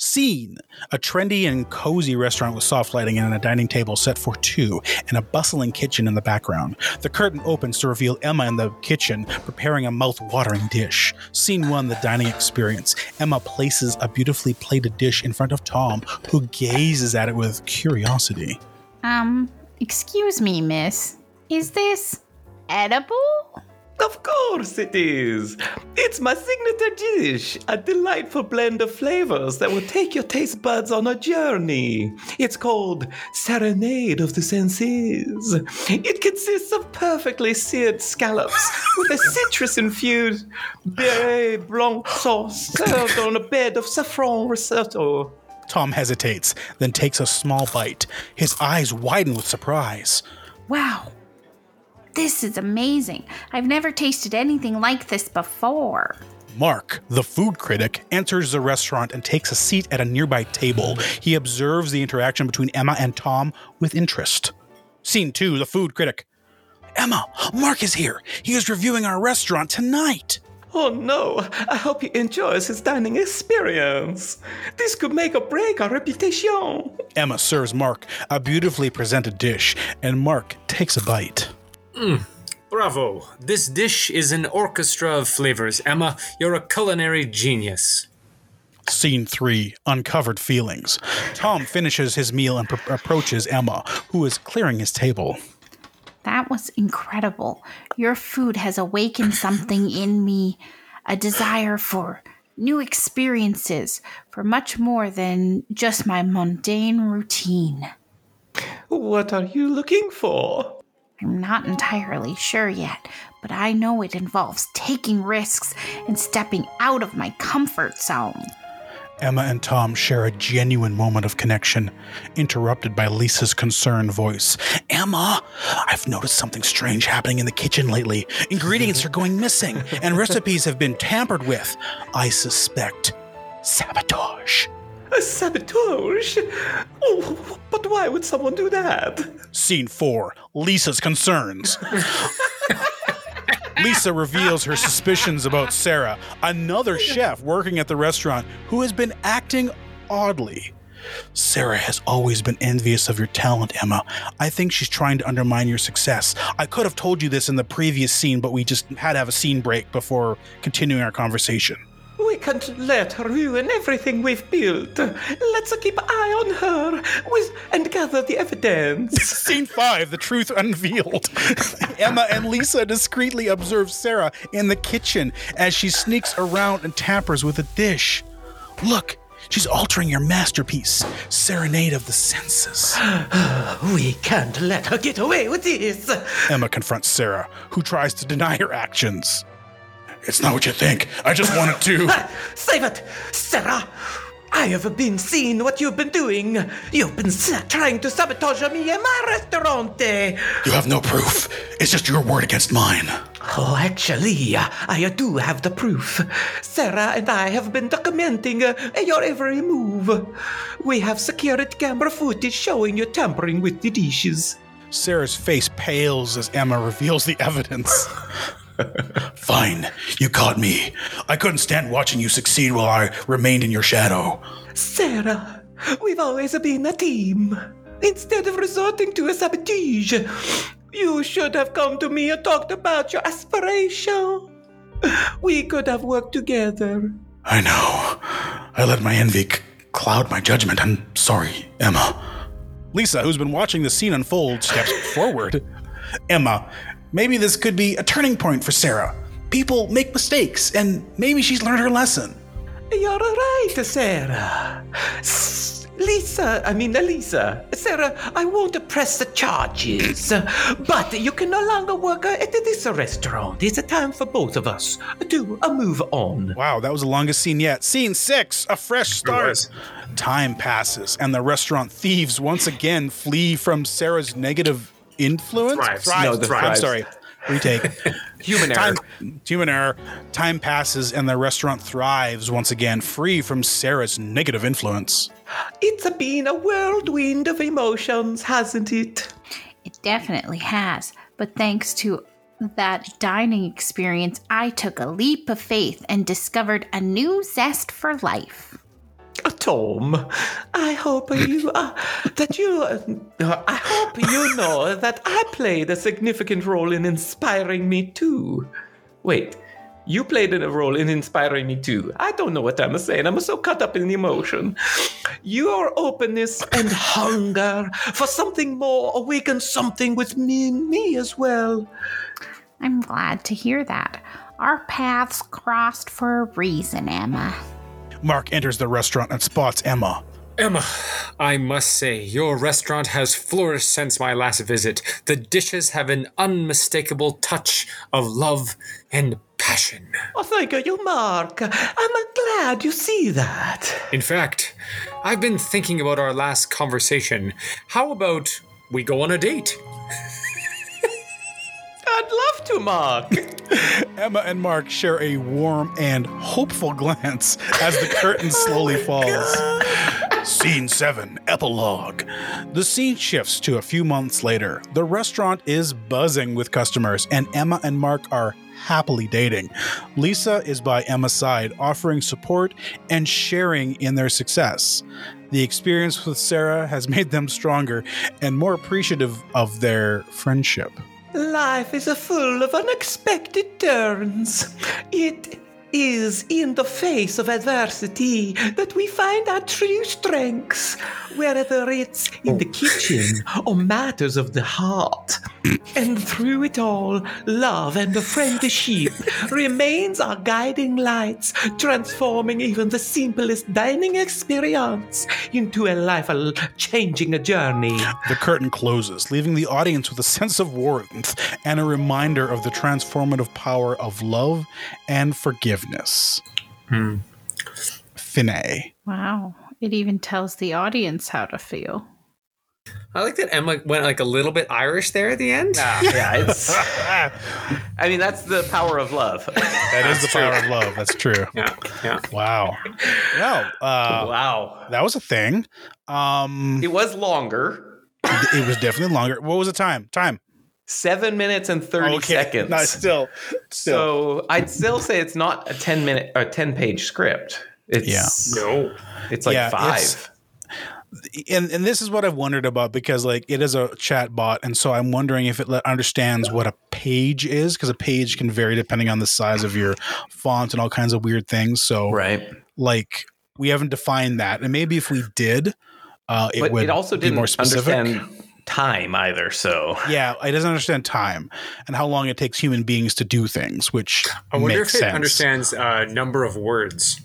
Scene a trendy and cozy restaurant with soft lighting and a dining table set for two, and a bustling kitchen in the background. The curtain opens to reveal Emma in the kitchen preparing a mouth watering dish. Scene one the dining experience. Emma places a beautifully plated dish in front of Tom, who gazes at it with curiosity. Um, excuse me, miss. Is this edible? Of course it is. It's my signature dish, a delightful blend of flavors that will take your taste buds on a journey. It's called Serenade of the Senses. It consists of perfectly seared scallops with a citrus-infused Beurre Blanc sauce served on a bed of saffron risotto. Tom hesitates, then takes a small bite. His eyes widen with surprise. Wow. This is amazing. I've never tasted anything like this before. Mark, the food critic, enters the restaurant and takes a seat at a nearby table. He observes the interaction between Emma and Tom with interest. Scene two, the food critic. Emma, Mark is here. He is reviewing our restaurant tonight. Oh no, I hope he enjoys his dining experience. This could make or break our reputation. Emma serves Mark a beautifully presented dish, and Mark takes a bite. Hmm. Bravo. This dish is an orchestra of flavors. Emma, you're a culinary genius. Scene three, uncovered feelings. Tom finishes his meal and pr- approaches Emma, who is clearing his table. That was incredible. Your food has awakened something in me a desire for new experiences, for much more than just my mundane routine. What are you looking for? I'm not entirely sure yet, but I know it involves taking risks and stepping out of my comfort zone. Emma and Tom share a genuine moment of connection, interrupted by Lisa's concerned voice. Emma, I've noticed something strange happening in the kitchen lately. Ingredients are going missing, and recipes have been tampered with. I suspect sabotage. A sabotage? Oh, but why would someone do that? Scene 4 Lisa's concerns. Lisa reveals her suspicions about Sarah, another chef working at the restaurant who has been acting oddly. Sarah has always been envious of your talent, Emma. I think she's trying to undermine your success. I could have told you this in the previous scene, but we just had to have a scene break before continuing our conversation. We can't let her ruin everything we've built. Let's keep eye on her with, and gather the evidence. Scene 5 The Truth Unveiled. Emma and Lisa discreetly observe Sarah in the kitchen as she sneaks around and tampers with a dish. Look, she's altering your masterpiece, Serenade of the Senses. We can't let her get away with this. Emma confronts Sarah, who tries to deny her actions. It's not what you think. I just wanted to. Save it, Sarah. I have been seeing what you've been doing. You've been s- trying to sabotage me and my restaurant. You have no proof. It's just your word against mine. Oh, actually, I do have the proof. Sarah and I have been documenting uh, your every move. We have secured camera footage showing you tampering with the dishes. Sarah's face pales as Emma reveals the evidence. Fine, you caught me. I couldn't stand watching you succeed while I remained in your shadow. Sarah, we've always been a team. Instead of resorting to a sabotage, you should have come to me and talked about your aspiration. We could have worked together. I know. I let my envy c- cloud my judgment. I'm sorry, Emma. Lisa, who's been watching the scene unfold, steps forward. Emma, maybe this could be a turning point for Sarah. People make mistakes, and maybe she's learned her lesson. You're right, Sarah. S- Lisa, I mean, Elisa. Sarah, I won't press the charges, but you can no longer work at this restaurant. It's a time for both of us to uh, move on. Wow, that was the longest scene yet. Scene six, a fresh start. Time passes, and the restaurant thieves once again flee from Sarah's negative influence. Thrives. No, the I'm sorry. Retake. Human error. Time, human error. Time passes, and the restaurant thrives once again, free from Sarah's negative influence. It's been a whirlwind of emotions, hasn't it? It definitely has. But thanks to that dining experience, I took a leap of faith and discovered a new zest for life. Tom, I hope you uh, that you. Uh, I hope you know that I played a significant role in inspiring me too. Wait, you played a role in inspiring me too. I don't know what I'm saying. I'm so caught up in the emotion. Your openness and hunger for something more awakened something with me me as well. I'm glad to hear that. Our paths crossed for a reason, Emma. Mark enters the restaurant and spots Emma. Emma, I must say, your restaurant has flourished since my last visit. The dishes have an unmistakable touch of love and passion. Oh, thank you, Mark. I'm glad you see that. In fact, I've been thinking about our last conversation. How about we go on a date? I'd love to, Mark. Emma and Mark share a warm and hopeful glance as the curtain oh slowly falls. Scene 7 Epilogue. The scene shifts to a few months later. The restaurant is buzzing with customers, and Emma and Mark are happily dating. Lisa is by Emma's side, offering support and sharing in their success. The experience with Sarah has made them stronger and more appreciative of their friendship. Life is full of unexpected turns. It is in the face of adversity that we find our true strengths, whether it's in the oh. kitchen or matters of the heart. And through it all, love and the friendship remains our guiding lights, transforming even the simplest dining experience into a life-changing journey. The curtain closes, leaving the audience with a sense of warmth and a reminder of the transformative power of love and forgiveness. Finney. Wow. It even tells the audience how to feel. I like that Emma went like a little bit Irish there at the end. yeah, it's. I mean, that's the power of love. That is the power of love. That's true. Yeah, yeah. Wow. Well, uh, wow. that was a thing. Um, It was longer. it was definitely longer. What was the time? Time. Seven minutes and 30 seconds. No, still, still. So I'd still say it's not a 10 minute or 10 page script. It's No. It's like Yeah, five. it's- and and this is what I've wondered about because like it is a chat bot, and so I'm wondering if it understands what a page is because a page can vary depending on the size of your font and all kinds of weird things. So right. like we haven't defined that, and maybe if we did, uh, it but would it also be didn't more specific. understand time either. So Yeah, it doesn't understand time and how long it takes human beings to do things, which I wonder makes if it sense. understands uh, number of words.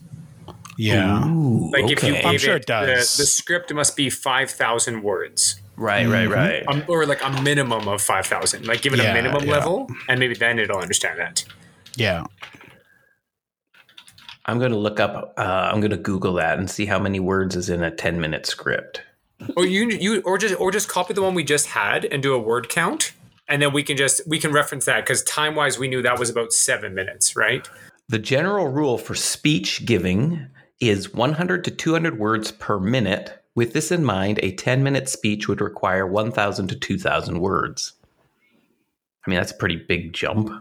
Yeah, Ooh, Like if you. I'm sure it, it does. The, the script must be five thousand words, right, right, Mhm. right. um, or like a minimum of five thousand. Like give it Yeah, a minimum yeah. level, and maybe then it'll understand that. yeah. I'm going to look up. Uh, I'm going to Google that and see how many words is in a 10 minute script. Or you you or just or just copy the one we just had and do a word count, and then we can just we can reference that because time wise we knew that was about seven minutes, right? The general rule for speech giving is 100 to 200 words per minute. With this in mind, a 10 minute speech would require 1,000 to 2,000 words. I mean, that's a pretty big jump.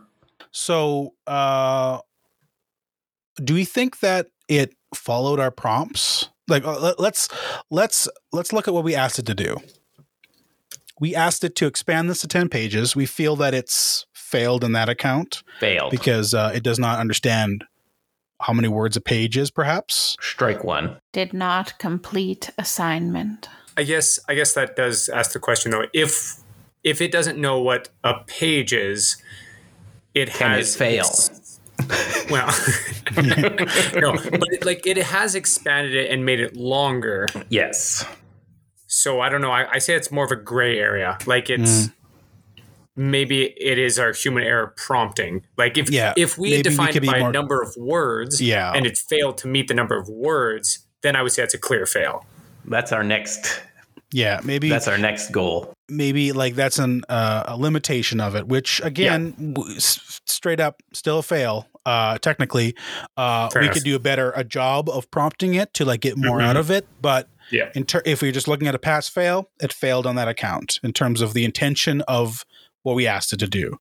So, uh, do we think that it followed our prompts? Like, uh, let- let's let's let's look at what we asked it to do. We asked it to expand this to ten pages. We feel that it's failed in that account Failed. because uh, it does not understand how many words a page is. Perhaps. Strike one. Did not complete assignment. I guess I guess that does ask the question though. If if it doesn't know what a page is, it Can it has fail? Well, no, but it, like it has expanded it and made it longer. Yes. So I don't know. I, I say it's more of a gray area. Like it's mm. maybe it is our human error prompting. Like if Yeah, if we maybe we defined it by more- a number of words, Yeah. and it failed to meet the number of words, then I would say that's a clear fail. That's our next. Yeah, maybe That's our next goal. Maybe like that's an uh, a limitation of it which again w- s- straight up still a fail uh technically uh Fair we enough. could do a better a job of prompting it to like get more Mhm. out of it but Yeah. in ter- if we're just looking at a pass fail it failed on that account in terms of the intention of what we asked it to do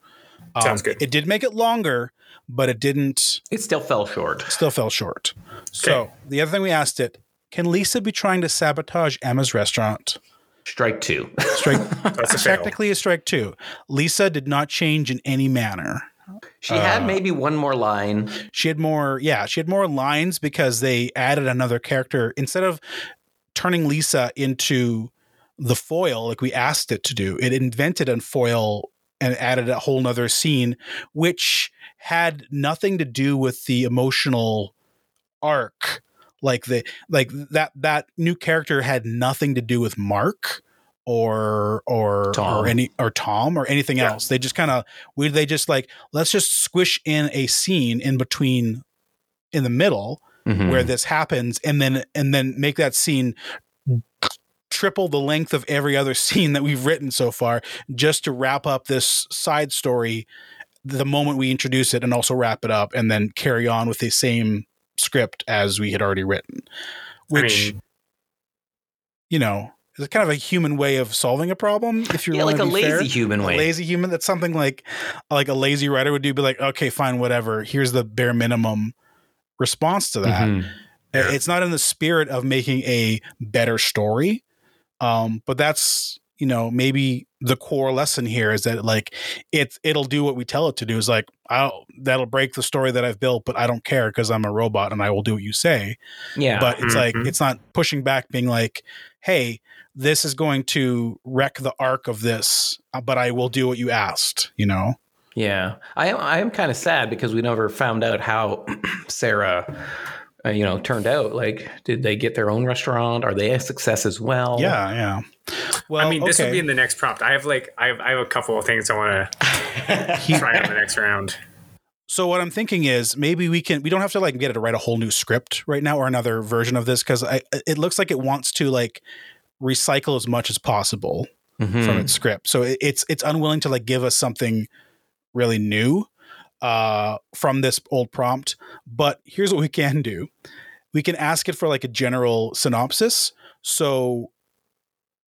Um, Sounds good. it did make it longer but it didn't It still fell short. still fell short so the other thing we asked it can lisa be trying to sabotage emma's restaurant Strike two. strike That's a fail. technically a strike two. Lisa did not change in any manner. She had Uh, maybe one more line. She had more, yeah, she had more lines because they added another character instead of turning Lisa into the foil like we asked it to do. It invented a foil and added a whole nother scene, which had nothing to do with the emotional arc. Like the like that that new character had nothing to do with Mark or or Tom. or any or Tom or anything Yeah. else. They just kind of we they just like let's just squish in a scene in between in the middle Mhm. where this happens and then and then make that scene triple the length of every other scene that we've written so far just to wrap up this side story the moment we introduce it and also wrap it up and then carry on with the same script as we had already written which mean- you know is kind of a human way of solving a problem if you're yeah, like a lazy fair. human A way. lazy human that's something like like a lazy writer would do be like okay fine whatever here's the bare minimum response to that Mhm. It's not in the spirit of making a better story um but that's you know maybe the core lesson here is that like it it'll do what we tell it to do is like i'll that'll break the story that i've built but i don't care because i'm a robot and i will do what you say Yeah. but it's like Mhm. it's not pushing back being like hey this is going to wreck the arc of this uh, but i will do what you asked you know Yeah, I am. I am kind of sad because we never found out how Sarah, uh, you know, turned out. Like, did they get their own restaurant? Are they a success as well? yeah yeah well I mean, this okay. would be in the next prompt. I have like I have I have a couple of things I want to try on the next round. So what I'm thinking is maybe we can we don't have to like get it to write a whole new script right now or another version of this because it looks like it wants to like recycle as much as possible Mhm. from its script. So it, it's it's unwilling to like give us something really new uh from this old prompt. But here's what we can do. We can ask it for like a general synopsis. So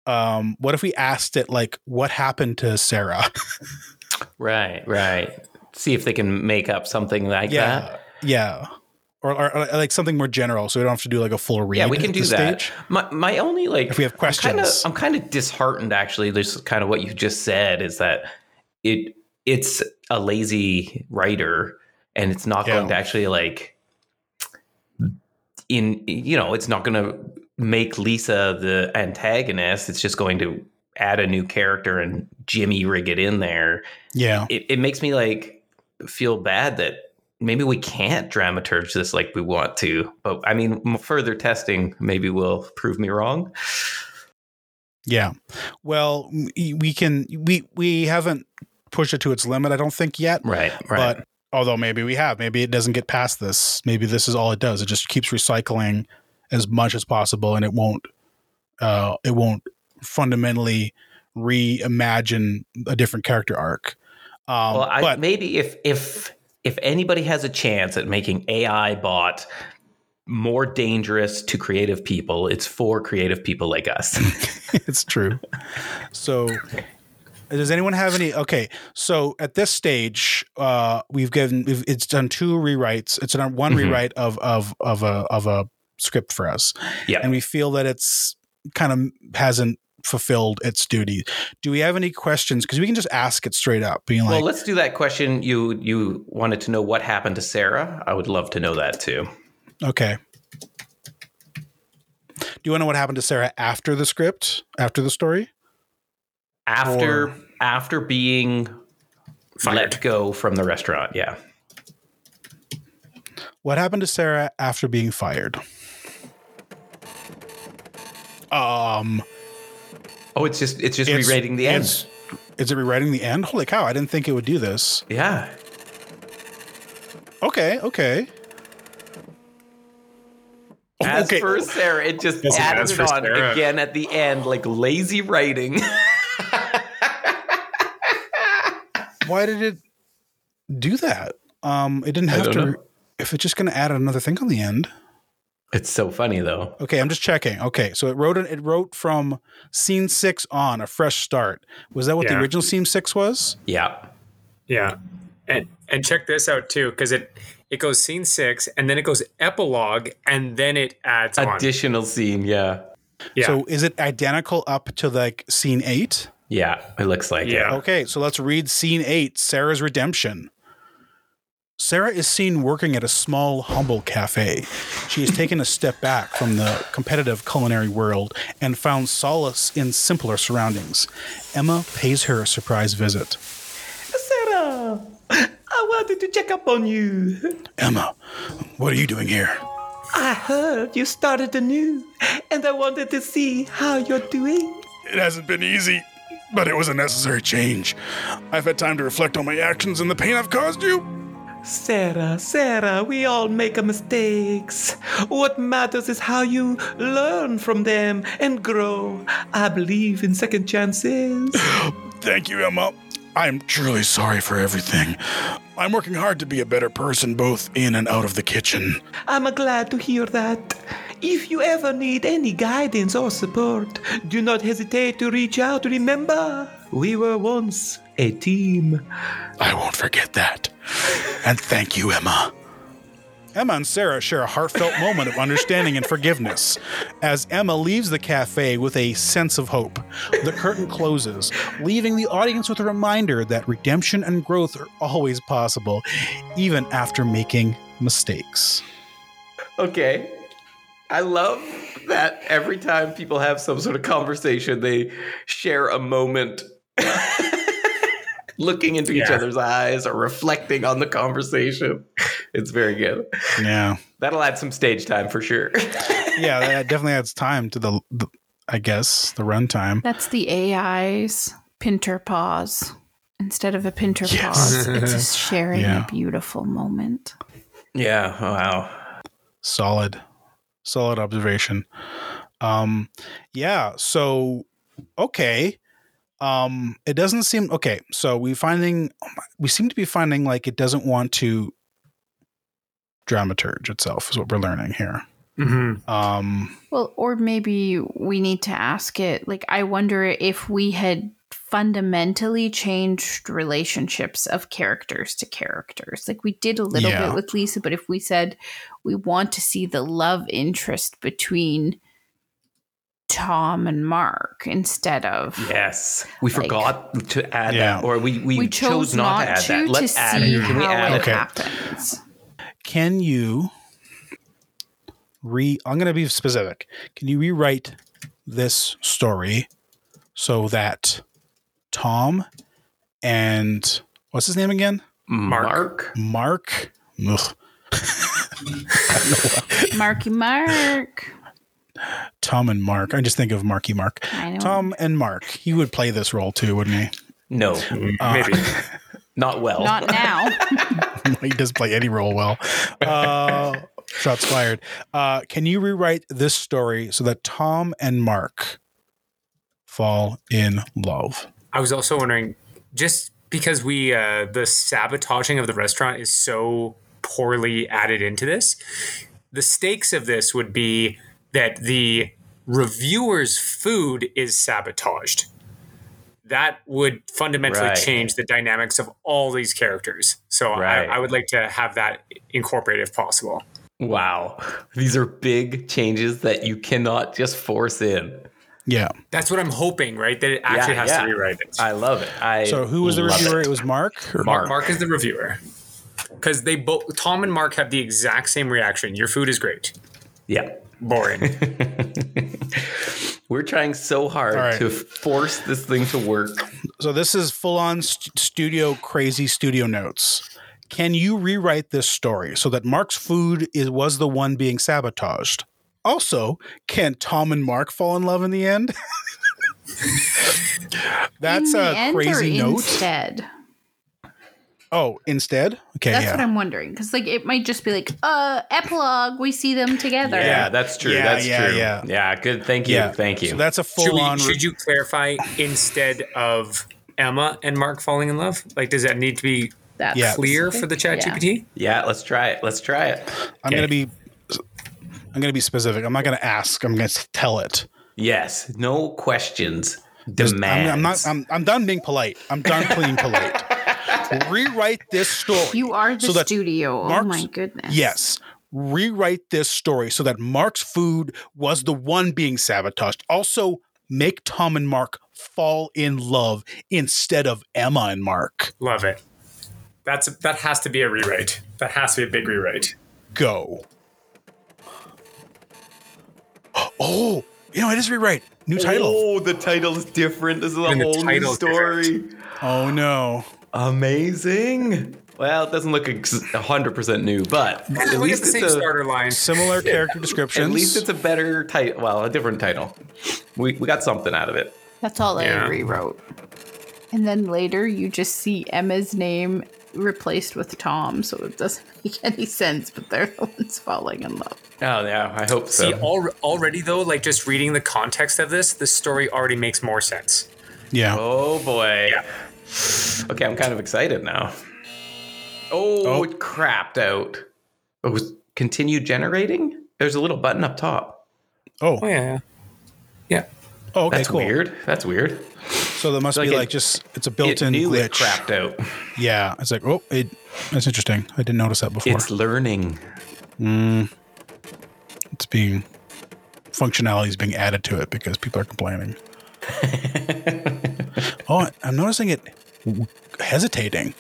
um what if we asked it like what happened to Sarah? Right. Right. See if they can make up something like yeah. that. Yeah. or, or, or like something more general, so we don't have to do like a full read. Yeah, we can do that. stage? My my only like If we have questions. I'm kind of disheartened actually. There's kind of what you just said is that it it's a lazy writer and it's not Yeah. going to actually like in you know it's not going to make Lisa the antagonist. It's just going to add a new character and Jimmy rig it in there. Yeah, It it makes me like feel bad that maybe we can't dramaturge this like we want to. But I mean, further testing maybe will prove me wrong. yeah. Well, we we can we we haven't pushed it to its limit. I don't think yet. Right, right. But although maybe we have, maybe it doesn't get past this. Maybe this is all it does. It just keeps recycling as much as possible, and it won't. Uh, it won't fundamentally reimagine a different character arc. Um, well, I, but maybe if if if anybody has a chance at making AI bot more dangerous to creative people, it's for creative people like us. it's true. So, does anyone have any? Okay, so at this stage, uh, we've given we've, it's done two rewrites. It's done one Mhm. rewrite of of of a of a script for us, yeah. and we feel that it's kind of hasn't fulfilled its duty. Do we have any questions? Because we can just ask it straight up, being like, well, let's do that question. You you wanted to know what happened to Sarah. I would love to know that too. okay. Do you want to know what happened to Sarah after the script, after the story? After Or- after being Fired. let go from the restaurant, yeah. What happened to Sarah after being fired? Um, Oh, it's just it's just it's- rewriting the end. Is it rewriting the end? Holy cow! I didn't think it would do this. Yeah. Okay, okay. As okay. for Sarah, it just Yes, added it on Sarah. again at the end, like lazy writing. Why did it do that? Um, it didn't have to. know. If it's just going to add another thing on the end. it's so funny though. Okay, I'm just checking. Okay, so it wrote it. It wrote from scene six on a fresh start. Was that what the original scene six was? Yeah. Yeah. And and check this out too, because it it goes scene six and then it goes epilogue and then it adds on. Additional scene, yeah. Yeah. So is it identical up to like scene eight? Yeah, it looks like Yeah. it. Okay, so let's read scene eight Sarah's redemption. Sarah is seen working at a small, humble cafe. She has taken a step back from the competitive culinary world and found solace in simpler surroundings. Emma pays her a surprise visit. Sarah, I wanted to check up on you. Emma, what are you doing here? I heard you started anew, and I wanted to see how you're doing. It hasn't been easy, but it was a necessary change. I've had time to reflect on my actions and the pain I've caused you. Sarah, Sarah, we all make mistakes. What matters is how you learn from them and grow. I believe in second chances. Thank you, Emma. I'm truly sorry for everything. I'm working hard to be a better person both in and out of the kitchen. I'm glad to hear that. If you ever need any guidance or support, do not hesitate to reach out. Remember, we were once a team. I won't forget that. And thank you, Emma. Emma and Sarah share a heartfelt moment of understanding and forgiveness. As Emma leaves the cafe with a sense of hope, the curtain closes, leaving the audience with a reminder that redemption and growth are always possible, even after making mistakes. Okay. I love that every time people have some sort of conversation, they share a moment looking into each other's eyes or reflecting on the conversation. It's very good. Yeah. That'll add some stage time for sure. Yeah, that definitely adds time to the, the I guess, the runtime. That's the AI's pinter pause. Instead of a pinter Yes. pause, it's a sharing Yeah. a beautiful moment. yeah. Wow. solid solid observation um yeah so okay um it doesn't seem okay so we finding we seem to be finding like it doesn't want to dramaturge itself is what we're learning here Mhm. um Well, or maybe we need to ask it. Like, I wonder if we had fundamentally changed relationships of characters to characters. Like we did a little Yeah. bit with Lisa, but if we said we want to see the love interest between Tom and Mark instead of Yes, we Like- forgot to add Yeah. that, or we, we, we chose, not, to add to that. Let's to add see it. Can we how add it it? Okay. happens. Can you re? I'm going to be specific. Can you rewrite this story so that Tom and what's his name again? Mark. Mark. Ugh. Marky Mark. Tom and Mark. I just think of Marky Mark. I know. Tom and Mark. He would play this role too, wouldn't he? No, Maybe. not well. Not now. he doesn't play any role well. Uh, shots fired. Uh, can you rewrite this story so that Tom and Mark fall in love? I was also wondering, just because we uh, the sabotaging of the restaurant is so poorly added into this, the stakes of this would be that the reviewer's food is sabotaged. That would fundamentally Right. change the dynamics of all these characters. So Right. I, I would like to have that incorporated if possible. Wow, these are big changes that you cannot just force in. Yeah. That's what I'm hoping, right? That it actually has yeah. to rewrite it. I love it. I So who was the reviewer? It. It. was Mark. Or Mark, Mark is the reviewer. Because they both, Tom and Mark have the exact same reaction. Your food is great. Yeah. Boring. We're trying so hard All right. to force this thing to work. So this is full on st- studio crazy studio notes. Can you rewrite this story so that Mark's food is was the one being sabotaged? Also, can Tom and Mark fall in love in the end? That's In the a end crazy or note. Instead. Oh, instead? Okay, That's yeah. what I'm wondering. Because like it might just be like, uh, epilogue, we see them together. Yeah, that's true. Yeah, that's yeah, true. yeah. Yeah, good. Thank you. yeah. Thank you. So that's a should, full we, on. should you clarify instead of Emma and Mark falling in love? Like, does that need to be That's Yeah. clear for the chat Yeah. GPT? yeah, let's try it. Let's try it. I'm Okay. going to be. I'm going to be specific. I'm not going to ask. I'm going to tell it. Yes, no questions. Just- Demand. I'm, I'm not. I'm, I'm done being polite. I'm done being polite. Rewrite this story. You are the so that studio. oh my goodness. Yes. Rewrite this story so that Mark's food was the one being sabotaged. Also, make Tom and Mark fall in love instead of Emma and Mark. Love it. That's that has to be a rewrite. That has to be a big rewrite. Go. Oh, you know, it is rewrite. New title. Oh, the title is different. This is a And whole new title's story. Oh, no. Amazing. Well, it doesn't look ex- 100% new, but at we got least the it's same a, starter line. Similar character descriptions. at least it's a better title. Well, a different title. We, we got something out of it. That's all Yeah. I rewrote. And then later you just see Emma's name replaced with Tom, so it doesn't make any sense, but they're the ones falling in love. Oh, yeah, I hope so. See, al- already though, like just reading the context of this, the story already makes more sense. yeah. Oh boy. Yeah. Okay, I'm kind of excited now. Oh, Oh. it crapped out. Oh, it was continue generating? There's a little button up top. Oh, Oh yeah, yeah. oh okay, That's cool. weird. That's weird. So there must Like be it- like just it's a built-in knew glitch. it crapped out. Yeah, it's like oh, it. That's interesting. I didn't notice that before. It's learning. Mm. it's being functionality is being added to it because people are complaining. oh, I'm noticing it w- hesitating.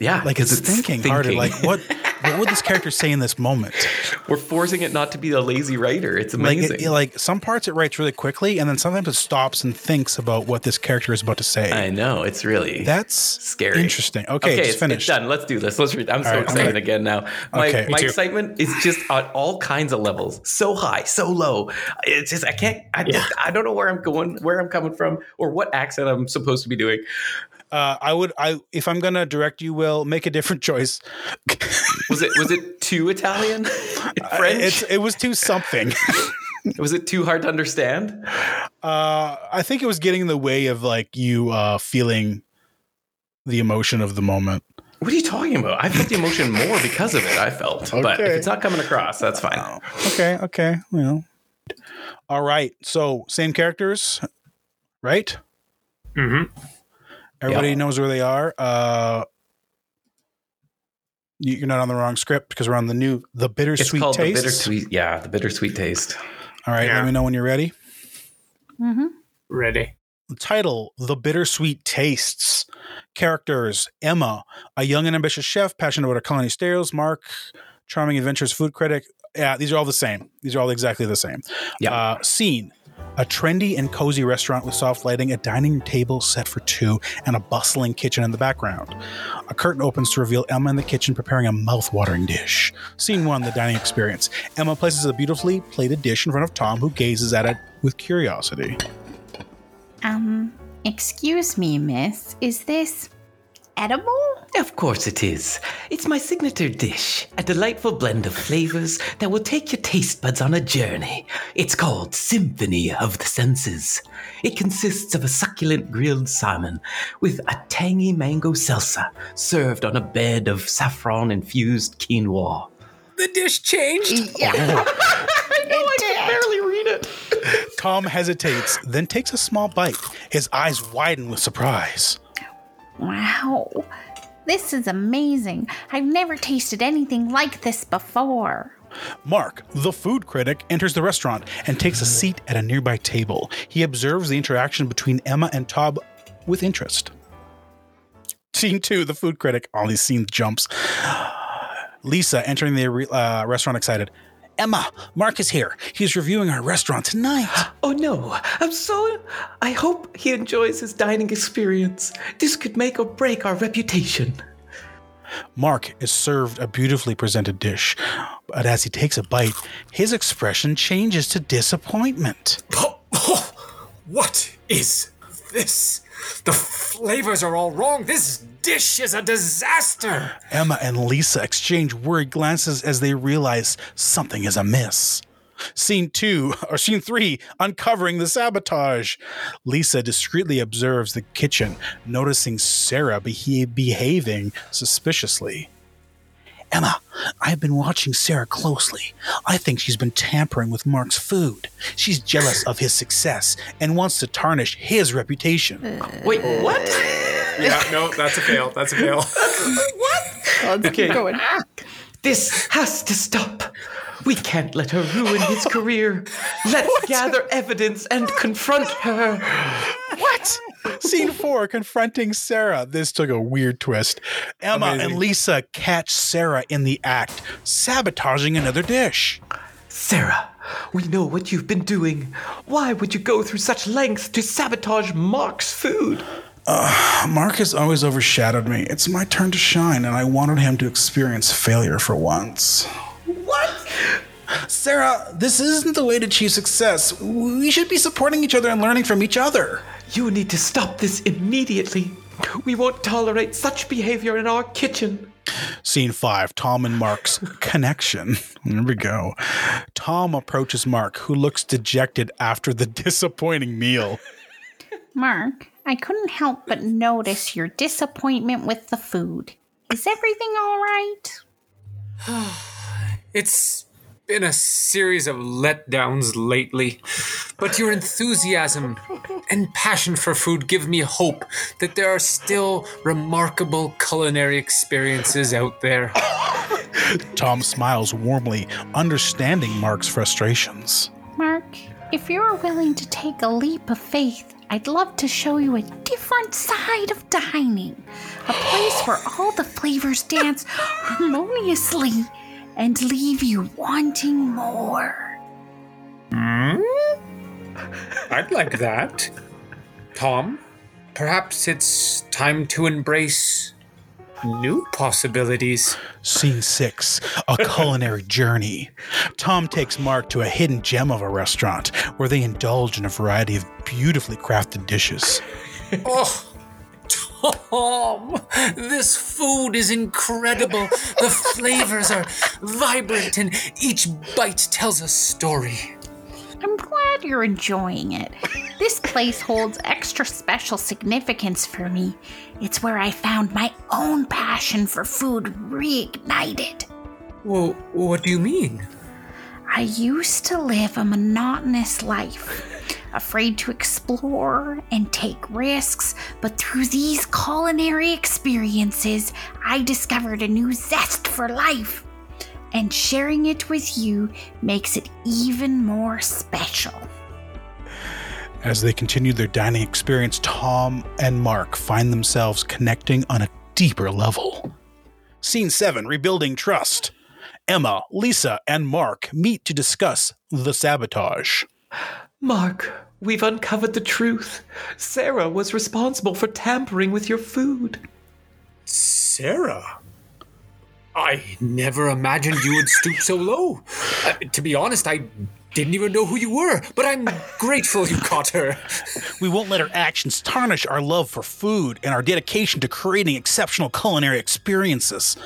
Yeah, Like it's 'cause thinking, harder. Like what? What would this character say in this moment? we're forcing it not to be a lazy writer. It's Like, amazing. it, like some parts it writes really quickly, and then sometimes it stops and thinks about what this character is about to say. I know it's really That's scary. Interesting. Okay, it's, just finished. it's done. Let's do this. Let's read. I'm so right, excited okay. again now. My, Okay. My excitement is just on all kinds of levels. So high, so low. It's just I can't. I, Yeah. I don't know where I'm going, where I'm coming from, or what accent I'm supposed to be doing. Uh, I would. I if I'm gonna direct you, will make a different choice. Was it was it too Italian? French? It's, it was too something. was it too hard to understand? Uh, I think it was getting in the way of like you uh, feeling the emotion of the moment. What are you talking about? I felt the emotion more because of it. I felt, but if it's not coming across, that's fine. Okay, okay, well, all right. So same characters, right? Mm-hmm. Everybody Yep. knows where they are. Uh, you- you're not on the wrong script because we're on the new the It's bittersweet called taste. the bittersweet. Yeah, the bittersweet taste. All right, Yeah. let me know when you're ready. Mm-hmm. Ready. The title The Bittersweet Tastes. Characters Emma, a young and ambitious chef passionate about her culinary styles. Mark, charming adventurous food critic. Yeah, these are all the same. These are all exactly the same. Yeah. Uh, scene a trendy and cozy restaurant with soft lighting, a dining table set for two, and a bustling kitchen in the background. A curtain opens to reveal Emma in the kitchen preparing a mouth-watering dish. Scene one, the dining experience. Emma places a beautifully plated dish in front of Tom, who gazes at it with curiosity. Um, excuse me, miss. Is this edible? Of course it is. It's my signature dish, a delightful blend of flavors that will take your taste buds on a journey. It's called Symphony of the Senses. It consists of a succulent grilled salmon with a tangy mango salsa served on a bed of saffron infused quinoa. The dish changed. Yeah. Oh. I know, I can barely read it. Tom hesitates, then takes a small bite. His eyes widen with surprise. Wow. This is amazing. I've never tasted anything like this before. Mark, the food critic, enters the restaurant and takes a seat at a nearby table. He observes the interaction between Emma and Tom with interest. Scene two, the food critic. All these scenes jumps. Lisa entering the uh, restaurant excited. Emma, Mark is here. He's reviewing our restaurant tonight. Oh no, I'm so. I hope he enjoys his dining experience. This could make or break our reputation. Mark is served a beautifully presented dish, but as he takes a bite, his expression changes to disappointment. Oh, oh, what is this? The flavors are all wrong. This dish is a disaster. Emma and Lisa exchange worried glances as they realize something is amiss. Scene two, or scene three, uncovering the sabotage. Lisa discreetly observes the kitchen, noticing Sarah beha- behaving suspiciously. Emma, I've been watching Sarah closely. I think she's been tampering with Mark's food. She's jealous of his success and wants to tarnish his reputation. Uh, Wait, what? Yeah, no, that's a fail. That's a fail. Let's Okay. keep going. This has to stop. We can't let her ruin his career. Let's gather evidence and confront her. What? Scene four, confronting Sarah. This took a weird twist. Emma and Lisa catch Sarah in the act, sabotaging another dish. Sarah, we know what you've been doing. Why would you go through such lengths to sabotage Mark's food? Mark has always overshadowed me. It's my turn to shine, and I wanted him to experience failure for once. What? Sarah, this isn't the way to achieve success. We should be supporting each other and learning from each other. You need to stop this immediately. We won't tolerate such behavior in our kitchen. Scene five Tom and Mark's connection. There we go. Tom approaches Mark, who looks dejected after the disappointing meal. Mark, I couldn't help but notice your disappointment with the food. Is everything all right? It's been a series of letdowns lately, but your enthusiasm and passion for food give me hope that there are still remarkable culinary experiences out there. Tom smiles warmly, understanding Mark's frustrations. Mark, if you're willing to take a leap of faith, I'd love to show you a different side of dining. A place where all the flavors dance harmoniously and leave you wanting more. Hmm? I'd like that. Tom, perhaps it's time to embrace new possibilities. Scene six A culinary journey. Tom takes Mark to a hidden gem of a restaurant where they indulge in a variety of beautifully crafted dishes. Oh, Tom, this food is incredible. The flavors are vibrant, and each bite tells a story. I'm glad you're enjoying it. This place holds extra special significance for me. It's where I found my own passion for food reignited. Well, what do you mean? I used to live a monotonous life, afraid to explore and take risks, but through these culinary experiences, I discovered a new zest for life. And sharing it with you makes it even more special. As they continue their dining experience, Tom and Mark find themselves connecting on a deeper level. Scene 7 Rebuilding Trust. Emma, Lisa, and Mark meet to discuss the sabotage. Mark, we've uncovered the truth. Sarah was responsible for tampering with your food. Sarah? I never imagined you would stoop so low. Uh, to be honest, I didn't even know who you were, but I'm grateful you caught her. We won't let her actions tarnish our love for food and our dedication to creating exceptional culinary experiences.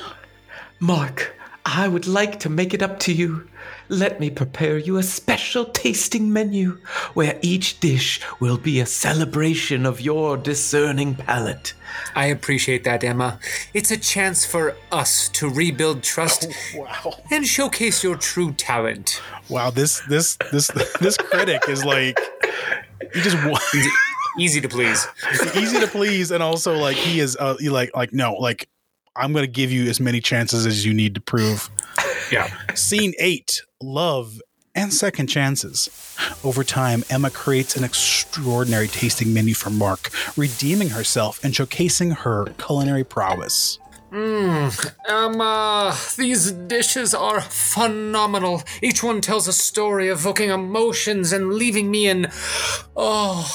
Mark, I would like to make it up to you. Let me prepare you a special tasting menu where each dish will be a celebration of your discerning palate. I appreciate that, Emma. It's a chance for us to rebuild trust Wow. and showcase your true talent. Wow, this this this this critic is like he just wa- Easy to please. easy to please and also like he is uh he like like no, like I'm going to give you as many chances as you need to prove. Yeah. Scene 8, love and second chances. Over time, Emma creates an extraordinary tasting menu for Mark, redeeming herself and showcasing her culinary prowess. Mmm, Emma, these dishes are phenomenal. Each one tells a story, evoking emotions and leaving me in. Oh.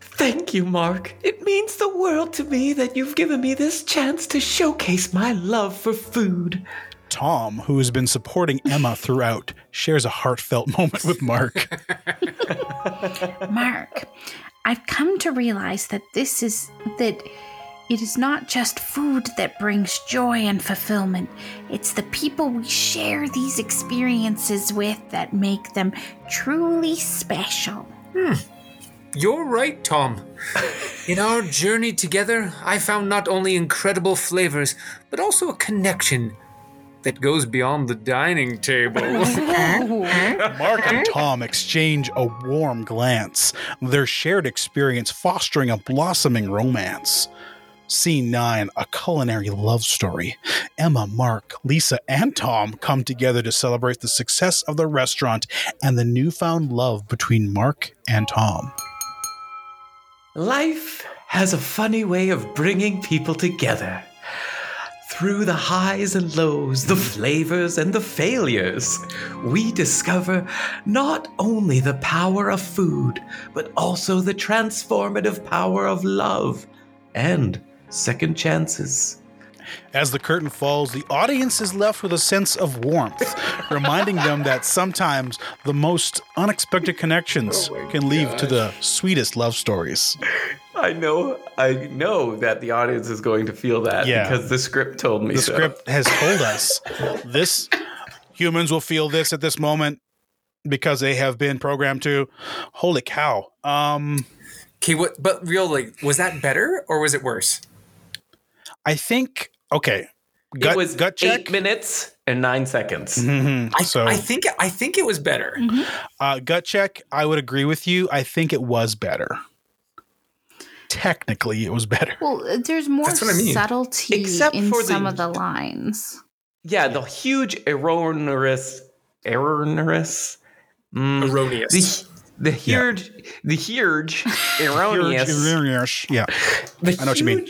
Thank you, Mark. It means the world to me that you've given me this chance to showcase my love for food. Tom, who has been supporting Emma throughout, shares a heartfelt moment with Mark. Mark, I've come to realize that this is that it is not just food that brings joy and fulfillment. It's the people we share these experiences with that make them truly special. Hmm. You're right, Tom. In our journey together, I found not only incredible flavors, but also a connection that goes beyond the dining table. Mark and Tom exchange a warm glance, their shared experience fostering a blossoming romance. Scene 9 A culinary love story. Emma, Mark, Lisa, and Tom come together to celebrate the success of the restaurant and the newfound love between Mark and Tom. Life has a funny way of bringing people together. Through the highs and lows, the flavors and the failures, we discover not only the power of food, but also the transformative power of love and second chances. As the curtain falls, the audience is left with a sense of warmth, reminding them that sometimes the most unexpected connections can lead to the sweetest love stories. I know, I know that the audience is going to feel that Yeah. because the script told me the so. script has told us this humans will feel this at this moment because they have been programmed to holy cow um okay, what? But really, was that better or was it worse? i think okay gut, it was gut check eight minutes and nine seconds. Mhm. I, so I think I think it was better. uh, gut check i would agree with you i think it was better technically it was better Well, uh, there's more I mean. subtlety Except in for the- some of the lines. Yeah, the huge erroneous, erroneous, mm, Erroneous. the the huge, the huge erroneous, erroneous. yeah the I know what you mean.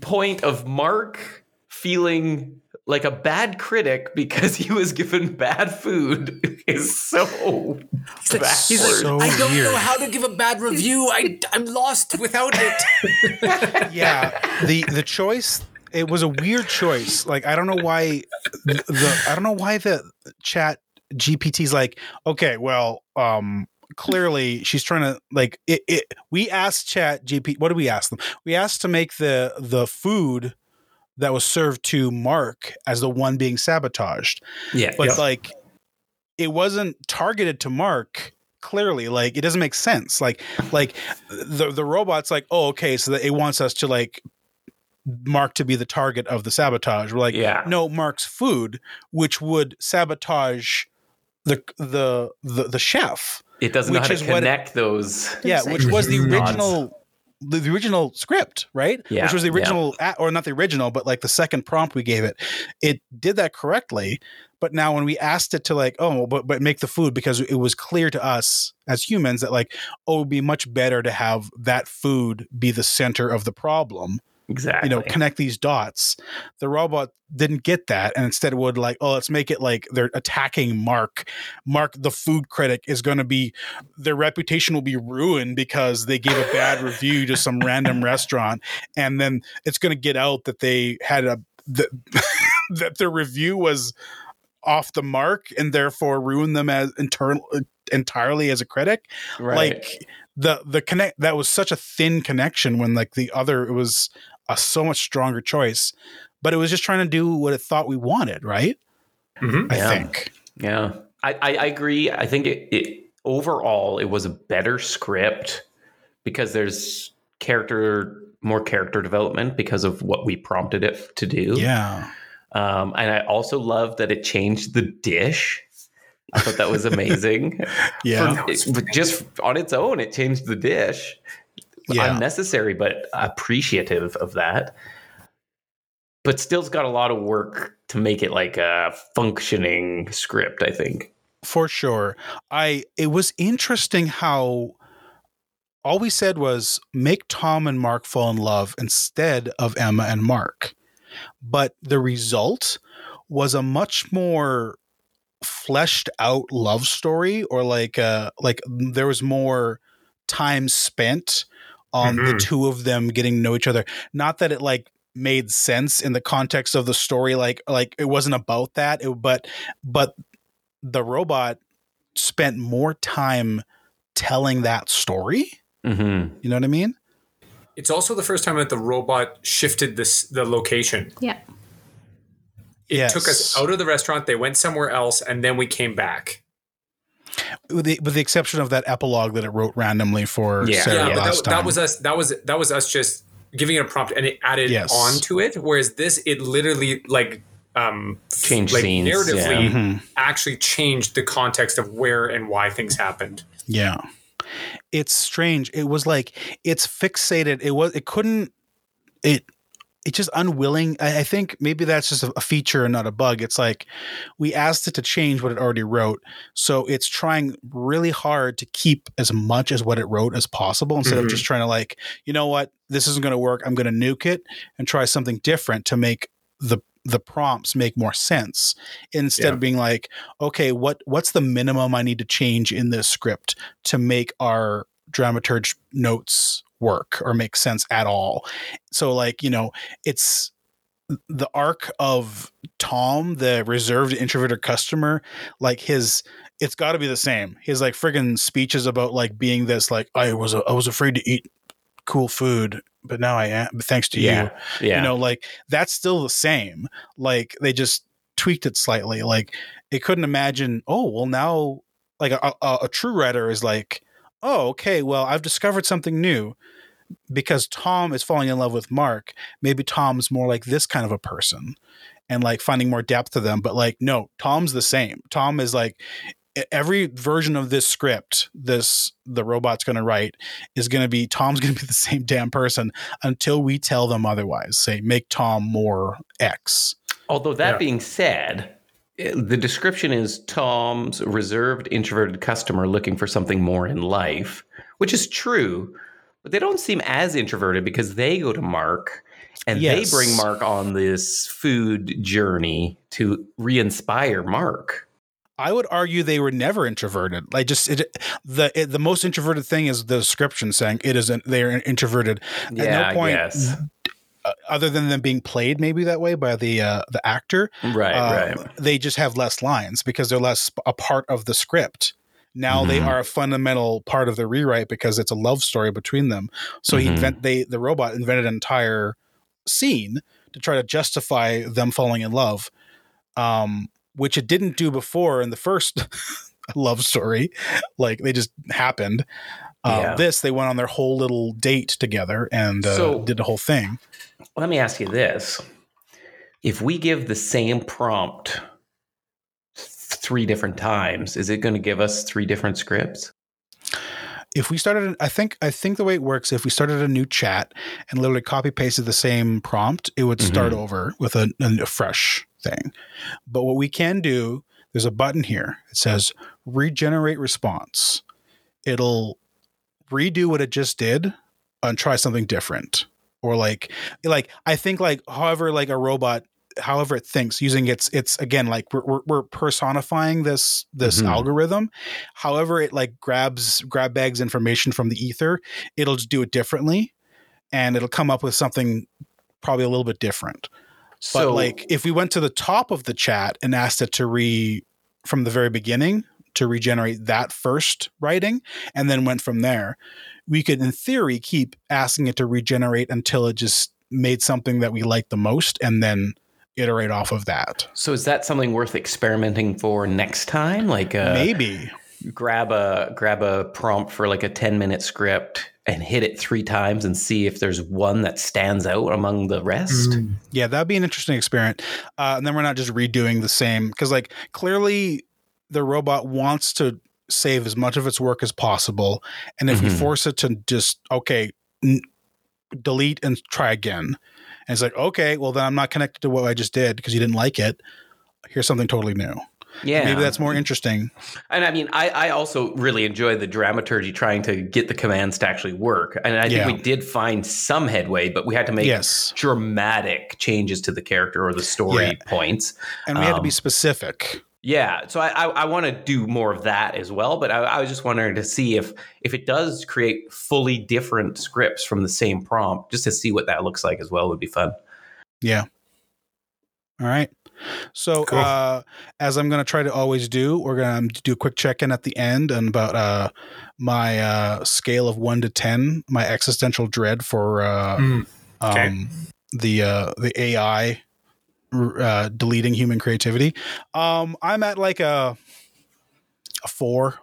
Huge point of Mark feeling like a bad critic because he was given bad food is so He's like, he's like, So I don't know how to give a bad review. I, I'm lost without it. yeah the the choice it was a weird choice like i don't know why the, the i don't know why the chat gpt's like okay well um clearly she's trying to like it, it we asked chat gp what did we ask them? We asked to make the the food that was served to mark as the one being sabotaged. Yeah. but like it wasn't targeted to mark clearly like it doesn't make sense. Like like the the robot's like oh okay so that it wants us to like mark to be the target of the sabotage. We're like Yeah. no mark's food which would sabotage the the the, the chef It doesn't know Which how is to what it- connect those. yeah, which was the original the, the original script, right? Yeah, which was the yeah. original, a- or not the original, but like the second prompt we gave it. It did that correctly, but now when we asked it to like, oh, but but make the food because it was clear to us as humans that like, oh, it'd be much better to have that food be the center of the problem. Exactly. You know, connect these dots. The robot didn't get that, and instead would like, oh, let's make it like they're attacking Mark. Mark, the food critic, is going to be their reputation will be ruined because they gave a bad review to some random restaurant, and then it's going to get out that they had a that, that their review was off the mark and therefore ruin them as internal entirely as a critic right. like the the connect that was such a thin connection when like the other it was a so much stronger choice but it was just trying to do what it thought we wanted right Mhm. i Yeah. think Yeah, I, I, I agree. I think it, it overall it was a better script because there's character more character development because of what we prompted it to do. yeah Um, and I also love that it changed the dish. I thought that was amazing. yeah For- it- just on its own, it changed the dish. Yeah. Unnecessary, but appreciative of that. But still's got a lot of work to make it like a functioning script, I think. for sure i it was interesting how all we said was make tom and mark fall in love instead of emma and mark but the result was a much more fleshed out love story or like uh like there was more time spent on the Mhm. two of them getting to know each other not that it like made sense in the context of the story like like it wasn't about that it, but but the robot spent more time telling that story Mm-hmm. you know what i mean It's also the first time that the robot shifted this the location. Yeah. It Yes. took us out of the restaurant. They went somewhere else, and then we came back. With the, with the exception of that epilogue that it wrote randomly for Yeah. Sarah yeah, but last that, time. that was us. That was that was us just giving it a prompt, and it added Yes. on to it. Whereas this, it literally like um Changed like scenes, narratively yeah. Mhm. actually changed the context of where and why things happened. Yeah. It's strange. It was like it's fixated. It was it couldn't it it's just unwilling. I, I think maybe that's just a, feature and not a bug. It's like we asked it to change what it already wrote. So it's trying really hard to keep as much as what it wrote as possible instead of Mhm. just trying to like, you know what, this isn't gonna work. I'm gonna nuke it and try something different to make the the prompts make more sense instead Yeah. of being like okay what what's the minimum i need to change in this script to make our dramaturge notes work or make sense at all so like you know it's the arc of tom the reserved introverted customer like his it's got to be the same his like friggin speeches about like being this like i was i was afraid to eat cool food but now i am thanks to you Yeah. Yeah. you know like that's still the same like they just tweaked it slightly like it couldn't imagine oh well now like a, a, a true writer is like oh okay well i've discovered something new. Because tom is falling in love with mark maybe tom's more like this kind of a person and like finding more depth to them but like no tom's the same. Tom is like every version of this script this the robot's going to write is going to be tom's going to be the same damn person until we tell them otherwise say make tom more x. Although that Yeah. being said, the description is Tom's reserved introverted customer looking for something more in life, which is true, but they don't seem as introverted because they go to Mark and Yes. they bring Mark on this food journey to re-inspire Mark. i would argue they were never introverted like just it, the it, the most introverted thing is the description saying it is an, they're introverted Yeah, at no I point guess. Uh, other than them being played maybe that way by the uh, the actor Right, uh, right. they just have less lines because they're less a part of the script. Now they Mhm. are a fundamental part of the rewrite because it's a love story between them. So he Mhm. invent they the robot invented an entire scene to try to justify them falling in love, um, which it didn't do before in the first love story. Like they just happened. Um, Yeah. This they went on their whole little date together and uh, So- did the whole thing. Let me ask you this. If we give the same prompt three different times, is it going to give us three different scripts? if we started i think i think the way it works if we started a new chat and literally copy pasted the same prompt it would start mm-hmm. over with a, a fresh thing. But what we can do there's a button here. It says regenerate response. It'll redo what it just did and try something different or like like i think like however like a robot however it thinks using its it's again like we're, we're, personifying this this Mhm. algorithm however it like grabs grab bags information from the ether it'll just do it differently and it'll come up with something probably a little bit different but So, like if we went to the top of the chat and asked it to re from the very beginning to regenerate that first writing and then went from there, we could in theory keep asking it to regenerate until it just made something that we liked the most and then iterate off of that. so is that something worth experimenting for next time? Like, uh, Maybe. grab a grab a prompt for like a 10 minute script and hit it three times and see if there's one that stands out among the rest. Mm. Yeah, that'd be an interesting experiment. Uh, and then we're not just redoing the same because, like, clearly the robot wants to save as much of its work as possible. And if we Mhm. force it to just okay, n- delete and try again, and it's like, okay, well then I'm not connected to what I just did because you didn't like it. Here's something totally new. Yeah. Maybe that's more interesting. And I mean, I, I also really enjoy the dramaturgy trying to get the commands to actually work. And I think Yeah. we did find some headway, but we had to make yes, dramatic changes to the character or the story Yeah. points. and we had to be Um, specific. Yeah, so I I, I want to do more of that as well. But I, I was just wondering to see if if it does create fully different scripts from the same prompt, just to see what that looks like as well would be fun. Yeah. All right. So, Cool. uh, as I'm going to try to always do, we're going to do a quick check in at the end and about uh, my uh, scale of one to ten, my existential dread for uh, Mm, okay. um, the uh, the AI uh, deleting human creativity. Um, I'm at like a a four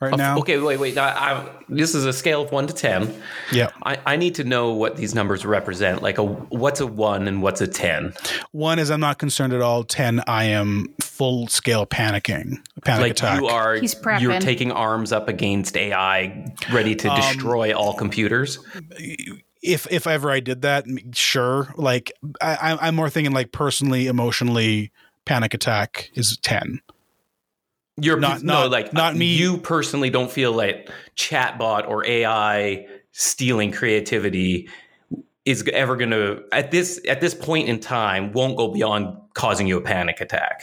right now. Okay, wait, wait. I, I, this is a scale of one to ten. Yeah, I, I need to know what these numbers represent. Like a what's a one and what's a ten. one is I'm not concerned at all. Ten, I am full scale panicking, panic like attack. you are, He's prepping. you're taking arms up against AI, ready to Um, destroy all computers. If if ever I did that, sure. Like I, I- I'm more thinking like personally, emotionally, panic attack is ten. You're Not- no, not- like not me. You personally don't feel like chatbot or AI stealing creativity is ever going to at this at this point in time won't go beyond causing you a panic attack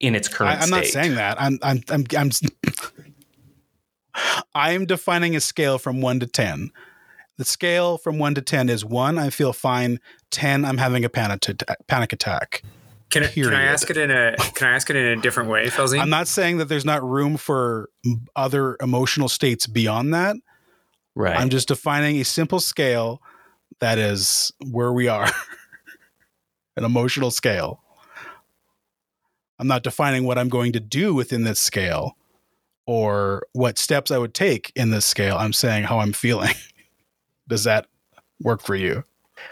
in its current I'm not saying that. I'm I'm I'm I'm. I'm defining a scale from one to ten. The scale from one to ten is one. I feel fine. Ten. I'm having a panic atta- panic attack. Can, I- can I ask it in a Can I ask it in a different way, Felzy? I'm not saying that there's not room for other emotional states beyond that. right. I'm just defining a simple scale that is where we are, an emotional scale. I'm not defining what I'm going to do within this scale or what steps I would take in this scale. I'm saying how I'm feeling. Does that work for you?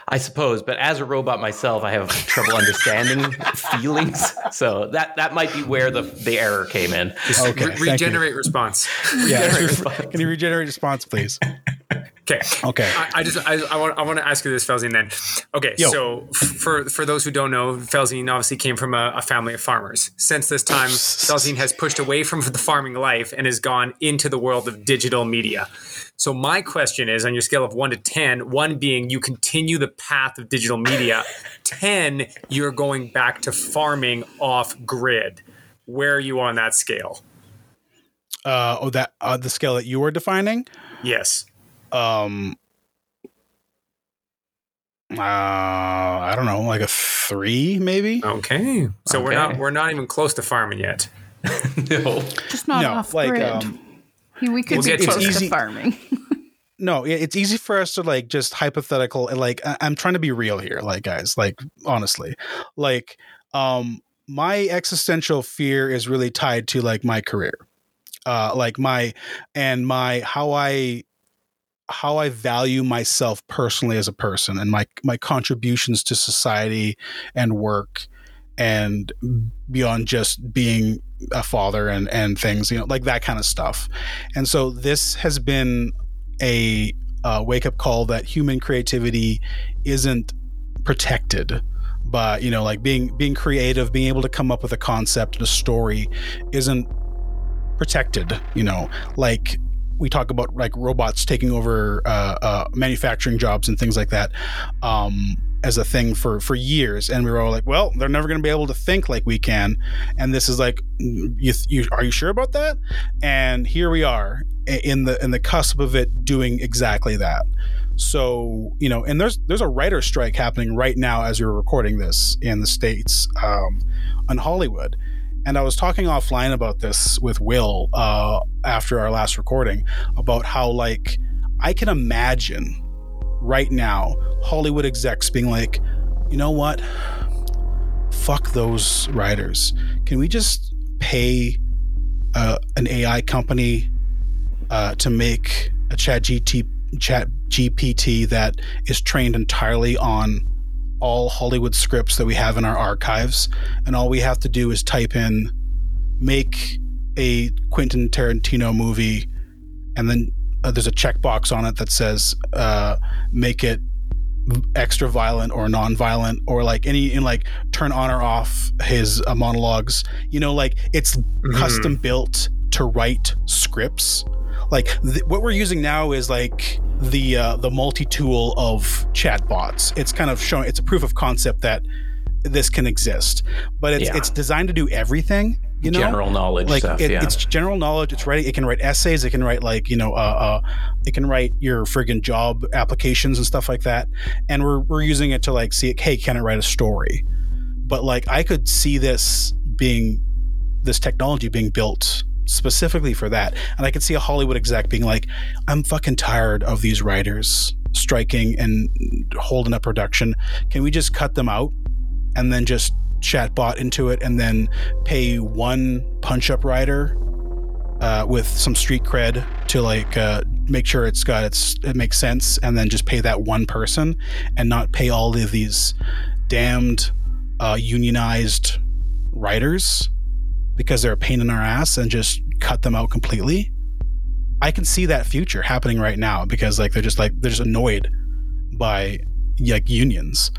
I suppose, but as a robot myself, I have trouble understanding feelings. So that that might be where the the error came in. Just Okay, re- thank you. regenerate response. Yeah. Regenerate Can you regenerate response, please? Okay. Okay. I, I just I, I want I want to ask you this, Felzine. Then, okay. Yo. So for for those who don't know, Felzine obviously came from a, a family of farmers. Since this time, Felzine has pushed away from the farming life and has gone into the world of digital media. So my question is, on your scale of one to ten, one being you continue the path of digital media, ten you're going back to farming off grid. Where are you on that scale? Uh, oh, that uh, the scale that you were defining. Yes. Um, uh, I don't know, like a three, maybe. Okay. So we're not we're not even close to farming yet. no. Just not no, off like grid. um, we could We'll be get to close it. to Easy- farming. no, it's easy for us to like just hypothetical. and, Like I- I'm trying to be real here, like guys, like honestly, like um, my existential fear is really tied to like my career, uh, like my and my how I how I value myself personally as a person and my my contributions to society and work and beyond just being a father and and things you know like that kind of stuff. And so this has been a, uh wake up call that human creativity isn't protected but you know like being being creative being able to come up with a concept and a story isn't protected you know like we talk about like robots taking over uh, uh, manufacturing jobs and things like that um, as a thing for for years. And we were all like well they're never going to be able to think like we can. And this is like you, you are you sure about that? And here we are in the in the cusp of it doing exactly that. So you know and there's there's a writer strike happening right now as we're recording this in the states um, on hollywood and I was talking offline about this with Will uh, after our last recording about how, like, I can imagine right now Hollywood execs being like, you know what? Fuck those writers. Can we just pay uh, an AI company uh, to make a chat, GT, chat GPT that is trained entirely on all Hollywood scripts that we have in our archives, and all we have to do is type in make a Quentin Tarantino movie, and then uh, there's a checkbox on it that says uh, make it extra violent or non-violent or like any in like turn on or off his uh, monologues you know like it's mm-hmm. custom built to write scripts like th- what we're using now is like the uh, the multi-tool of chatbots. It's kind of showing it's a proof of concept that this can exist, but it's yeah. it's designed to do everything. You know, general knowledge like stuff, it, yeah. it's general knowledge. It's ready. It can write essays. It can write like you know, uh, uh, it can write your friggin' job applications and stuff like that. And we're we're using it to like see, hey, can it write a story? But like, I could see this being this technology being built specifically for that. And I could see a Hollywood exec being like, I'm fucking tired of these writers striking and holding up production. Can we just cut them out and then just chatbot into it and then pay one punch up writer uh, with some street cred to like uh, make sure it's got its it makes sense and then just pay that one person and not pay all of these damned uh, unionized writers because they're a pain in our ass and just cut them out completely. I can see that future happening right now because like they're just like they're just annoyed by like unions.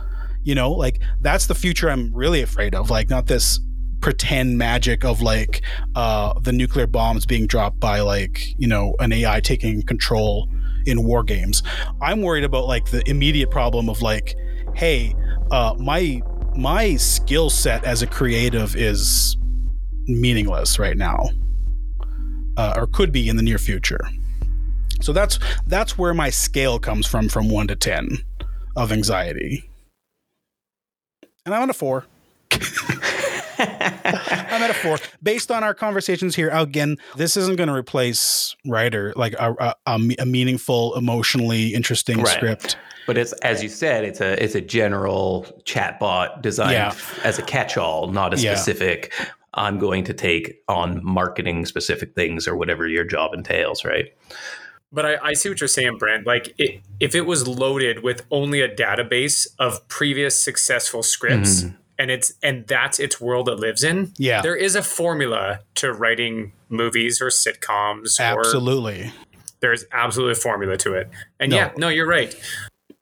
You know, like that's the future I'm really afraid of. Like not this pretend magic of like uh the nuclear bombs being dropped by like, you know, an AI taking control in war games. I'm worried about like the immediate problem of like, hey, uh my my skill set as a creative is meaningless right now, uh, or could be in the near future. So that's that's where my scale comes from, from one to ten, of anxiety, and I'm at a four. I'm at a four. Based on our conversations here, again, this isn't going to replace writer like a, a, a, meaningful, emotionally interesting right. script. But it's as you said, it's a it's a general chatbot designed yeah. as a catch-all, not a specific. Yeah. I'm going to take on marketing specific things or whatever your job entails, right? But I, I see what you're saying, Brent. Like, it, if it was loaded with only a database of previous successful scripts, mm-hmm. and it's and that's its world it lives in, yeah, there is a formula to writing movies or sitcoms. Absolutely, or there's absolutely a formula to it. And no. yeah, no, you're right.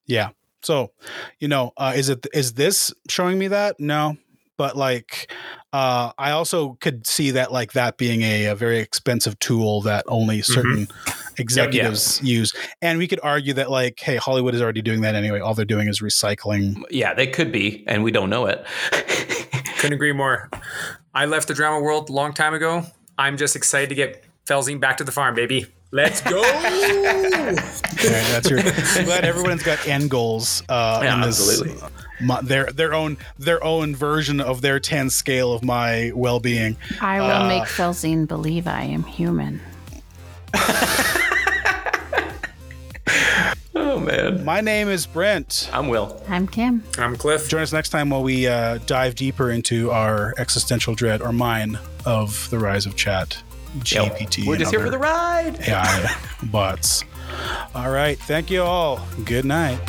Yeah. So, you know, uh, is it is this showing me that? No, but like uh, I also could see that like that being a, a very expensive tool that only mm-hmm. certain mm-hmm. executives yeah. use. And we could argue that like, hey, Hollywood is already doing that anyway. All they're doing is recycling. Yeah, they could be, and we don't know it. Couldn't agree more. I left the drama world a long time ago. I'm just excited to get Felzine back to the farm, baby. Let's go. right, that's your. I'm glad everyone's got end goals. Uh, yeah, this, absolutely. My, their their own their own version of their 10 scale of my well being. I will uh, make Felzine believe I am human. oh man. My name is Brent. I'm Will. I'm Kim. I'm Cliff. Join us next time while we uh, dive deeper into our existential dread or mine of the rise of chat. GPT. We're just here for the ride. AI bots. All right. Thank you all. Good night.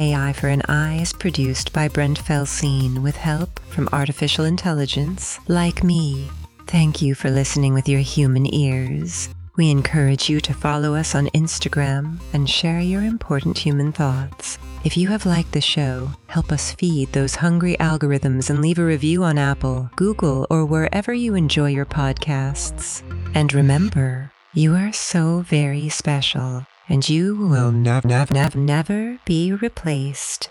AI for an Eye is produced by Brent Felsine with help from artificial intelligence like me. Thank you for listening with your human ears. We encourage you to follow us on Instagram and share your important human thoughts. If you have liked the show, help us feed those hungry algorithms and leave a review on Apple, Google, or wherever you enjoy your podcasts. And remember, you are so very special, and you will never, never, never, never be replaced.